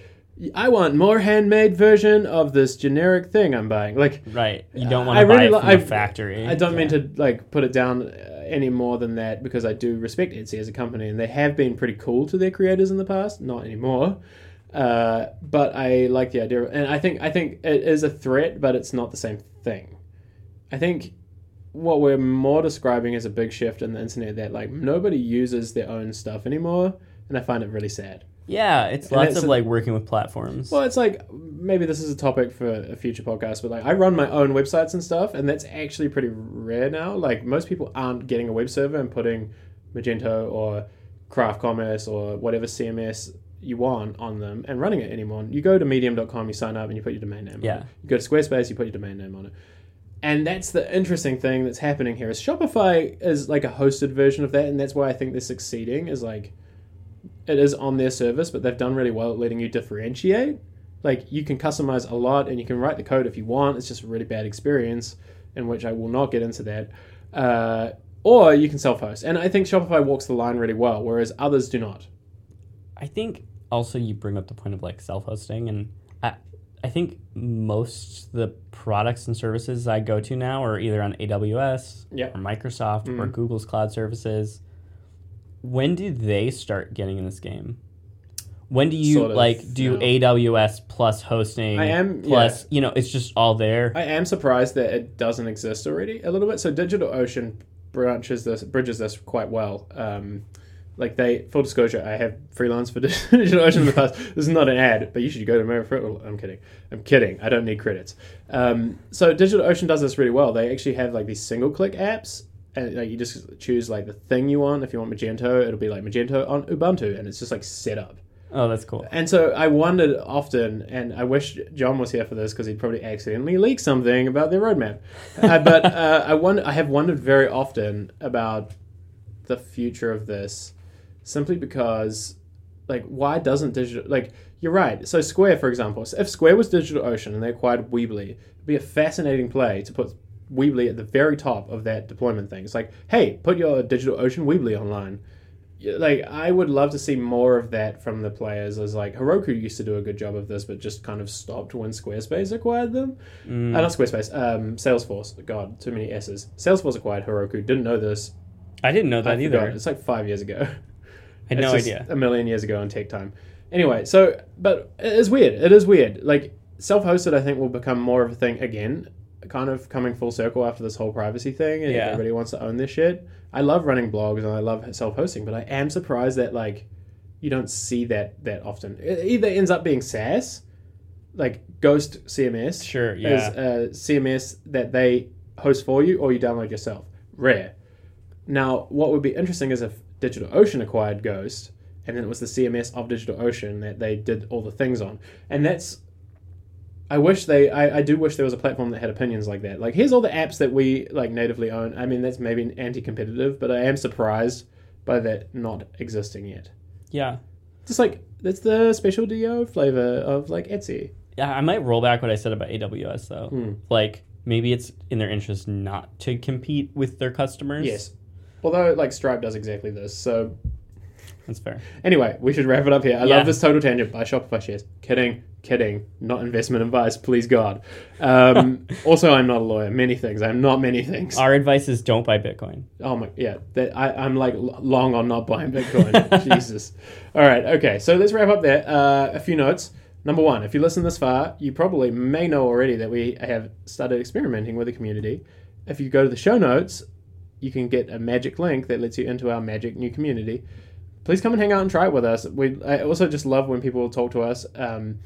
I want more handmade version of this generic thing I'm buying. Like Right. You don't want I to buy really it from I- a factory. I don't mean to like put it down uh, any more than that because I do respect Etsy as a company and they have been pretty cool to their creators in the past. Not anymore, uh, but I like the idea, and I think I think it is a threat, but it's not the same thing. I think what we're more describing is a big shift in the internet that like nobody uses their own stuff anymore, and I find it really sad. Yeah, it's And lots it's of a- like working with platforms. Well, it's like maybe this is a topic for a future podcast, but like I run my own websites and stuff, and that's actually pretty rare now. Like most people aren't getting a web server and putting Magento or Craft Commerce or whatever CMS you want on them and running it anymore. You go to medium.com, you sign up, and you put your domain name Yeah. on it. You go to Squarespace, you put your domain name on it. And that's the interesting thing that's happening here is Shopify is like a hosted version of that, and that's why I think they're succeeding. Is like it is on their service, but they've done really well at letting you differentiate. Like you can customize a lot, and you can write the code if you want. It's just a really bad experience, in which I will not get into that. Uh, or you can self-host, and I think Shopify walks the line really well, whereas others do not. I think also you bring up the point of like self-hosting, and I, I think most the products and services I go to now are either on AWS Yeah. or Microsoft or Mhm. Google's cloud services. When do they start getting in this game? when do you sort of like do now. AWS plus hosting? I am- plus you know it's just all there. I am surprised that it doesn't exist already a little bit. So DigitalOcean branches this, bridges this quite well. Um, like they, full disclosure, I have freelance for DigitalOcean in the past. This is not an ad, but you should go to America. For, I'm kidding. I'm kidding. I don't need credits. Um, so DigitalOcean does this really well. They actually have like these single-click apps. And like, you just choose like the thing you want. If you want Magento, it'll be like Magento on Ubuntu, and it's just like set up. oh, that's cool. And so I wondered often, and I wish John was here for this because he'd probably accidentally leak something about their roadmap. Uh, but uh, I wonder, I have wondered very often about the future of this, simply because, like, why doesn't digital like you're right. So Square, for example, if Square was DigitalOcean and they acquired Weebly, it'd be a fascinating play to put Weebly at the very top of that deployment thing. It's like, hey, put your DigitalOcean Weebly online like I would love to see more of that from the players. As like Heroku used to do a good job of this, but just kind of stopped when Squarespace acquired them. Mm. Uh, not Squarespace, um, Salesforce. God, too many S's. Salesforce acquired Heroku. Didn't know this. I didn't know I that forgot. either. It's like five years ago. Had It's no idea. A million years ago in tech time. Anyway, so but it is weird. It is weird. Like self-hosted, I think will become more of a thing again. Kind of coming full circle after this whole privacy thing, and Yeah. everybody wants to own this shit. I love running blogs and I love self-hosting, but I am surprised that like you don't see that that often. It either ends up being SaaS, like Ghost CMS, Sure, is yeah. a CMS that they host for you or you download yourself. Rare. Now, what would be interesting is if DigitalOcean acquired Ghost, and then it was the CMS of DigitalOcean that they did all the things on, and that's. I wish they. I, I do wish there was a platform that had opinions like that. Like, here's all the apps that we like natively own. I mean, that's maybe anti-competitive, but I am surprised by that not existing yet. Yeah. Just like that's the special DO flavor of like Etsy. Yeah, I might roll back what I said about AWS though. Hmm. Like maybe it's in their interest not to compete with their customers. Yes. Although like Stripe does exactly this. So That's fair. anyway, we should wrap it up here. I Yeah. love this total tangent. Buy Shopify shares. Kidding, kidding. Not investment advice, please God. Um, also, I'm not a lawyer. Many things. I'm not many things. Our advice is don't buy Bitcoin. Oh my, yeah. That I, I'm like l- long on not buying Bitcoin. Jesus. All right. Okay. So let's wrap up there. Uh, a few notes. Number one, if you listen this far, you probably may know already that we have started experimenting with the community. If you go to the show notes, you can get a magic link that lets you into our magic new community. Please come and hang out and try it with us. We I also just love when people talk to us. Um,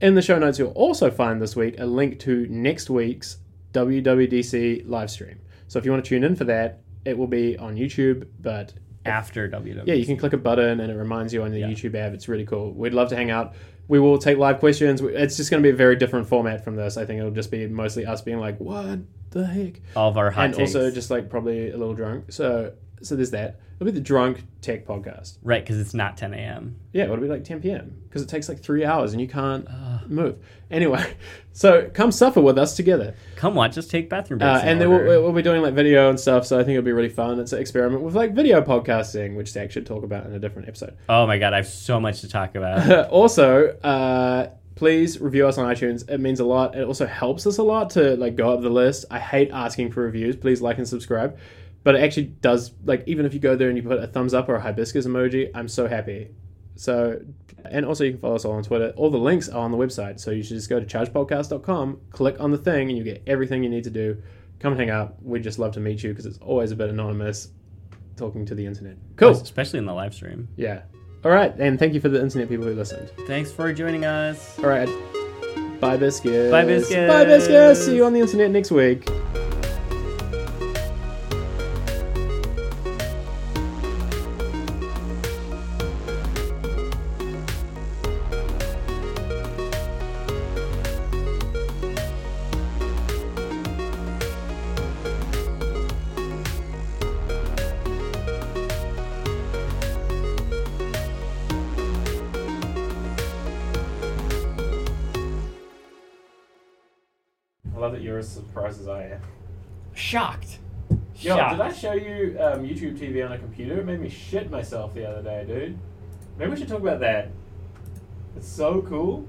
in the show notes, you'll also find this week a link to next week's WWDC live stream. So if you want to tune in for that, it will be on YouTube, but After WW. yeah, you can click a button and it reminds you on the Yeah. YouTube app. It's really cool. We'd love to hang out. We will take live questions. It's just going to be a very different format from this. I think it'll just be mostly us being like, "What the heck?" All of our hot and takes. also just like probably a little drunk. So so there's that. It'll be the drunk tech podcast. right because it's not 10 a.m. Yeah, it'll be like 10 p.m. because it takes like three hours and you can't move. Anyway, so come suffer with us together. Come watch us take bathroom Uh, breaks. in and then we'll, we'll be doing like video and stuff, so I think it'll be really fun. It's an experiment with like video podcasting, which Zach should talk about in a different episode. oh my god, I have so much to talk about. also, uh, please review us on iTunes. It means a lot. It also helps us a lot to like go up the list. I hate asking for reviews. Please like and subscribe. But it actually does like even if you go there and you put a thumbs up or a hibiscus emoji, I'm so happy. So and also you can follow us all on Twitter. All the links are on the website. So you should just go to chargepodcast.com, click on the thing, and you get everything you need to do. Come hang out. We'd just love to meet you because it's always a bit anonymous talking to the internet. Cool. Especially in the live stream. Yeah. All right, and thank you for the internet people who listened. Thanks for joining us. All right. Bye, biscuits. Bye, biscuits. Bye, biscuits. See you on the internet next week. Show you um, YouTube TV on a computer? It made me shit myself the other day, dude. Maybe we should talk about that. It's so cool.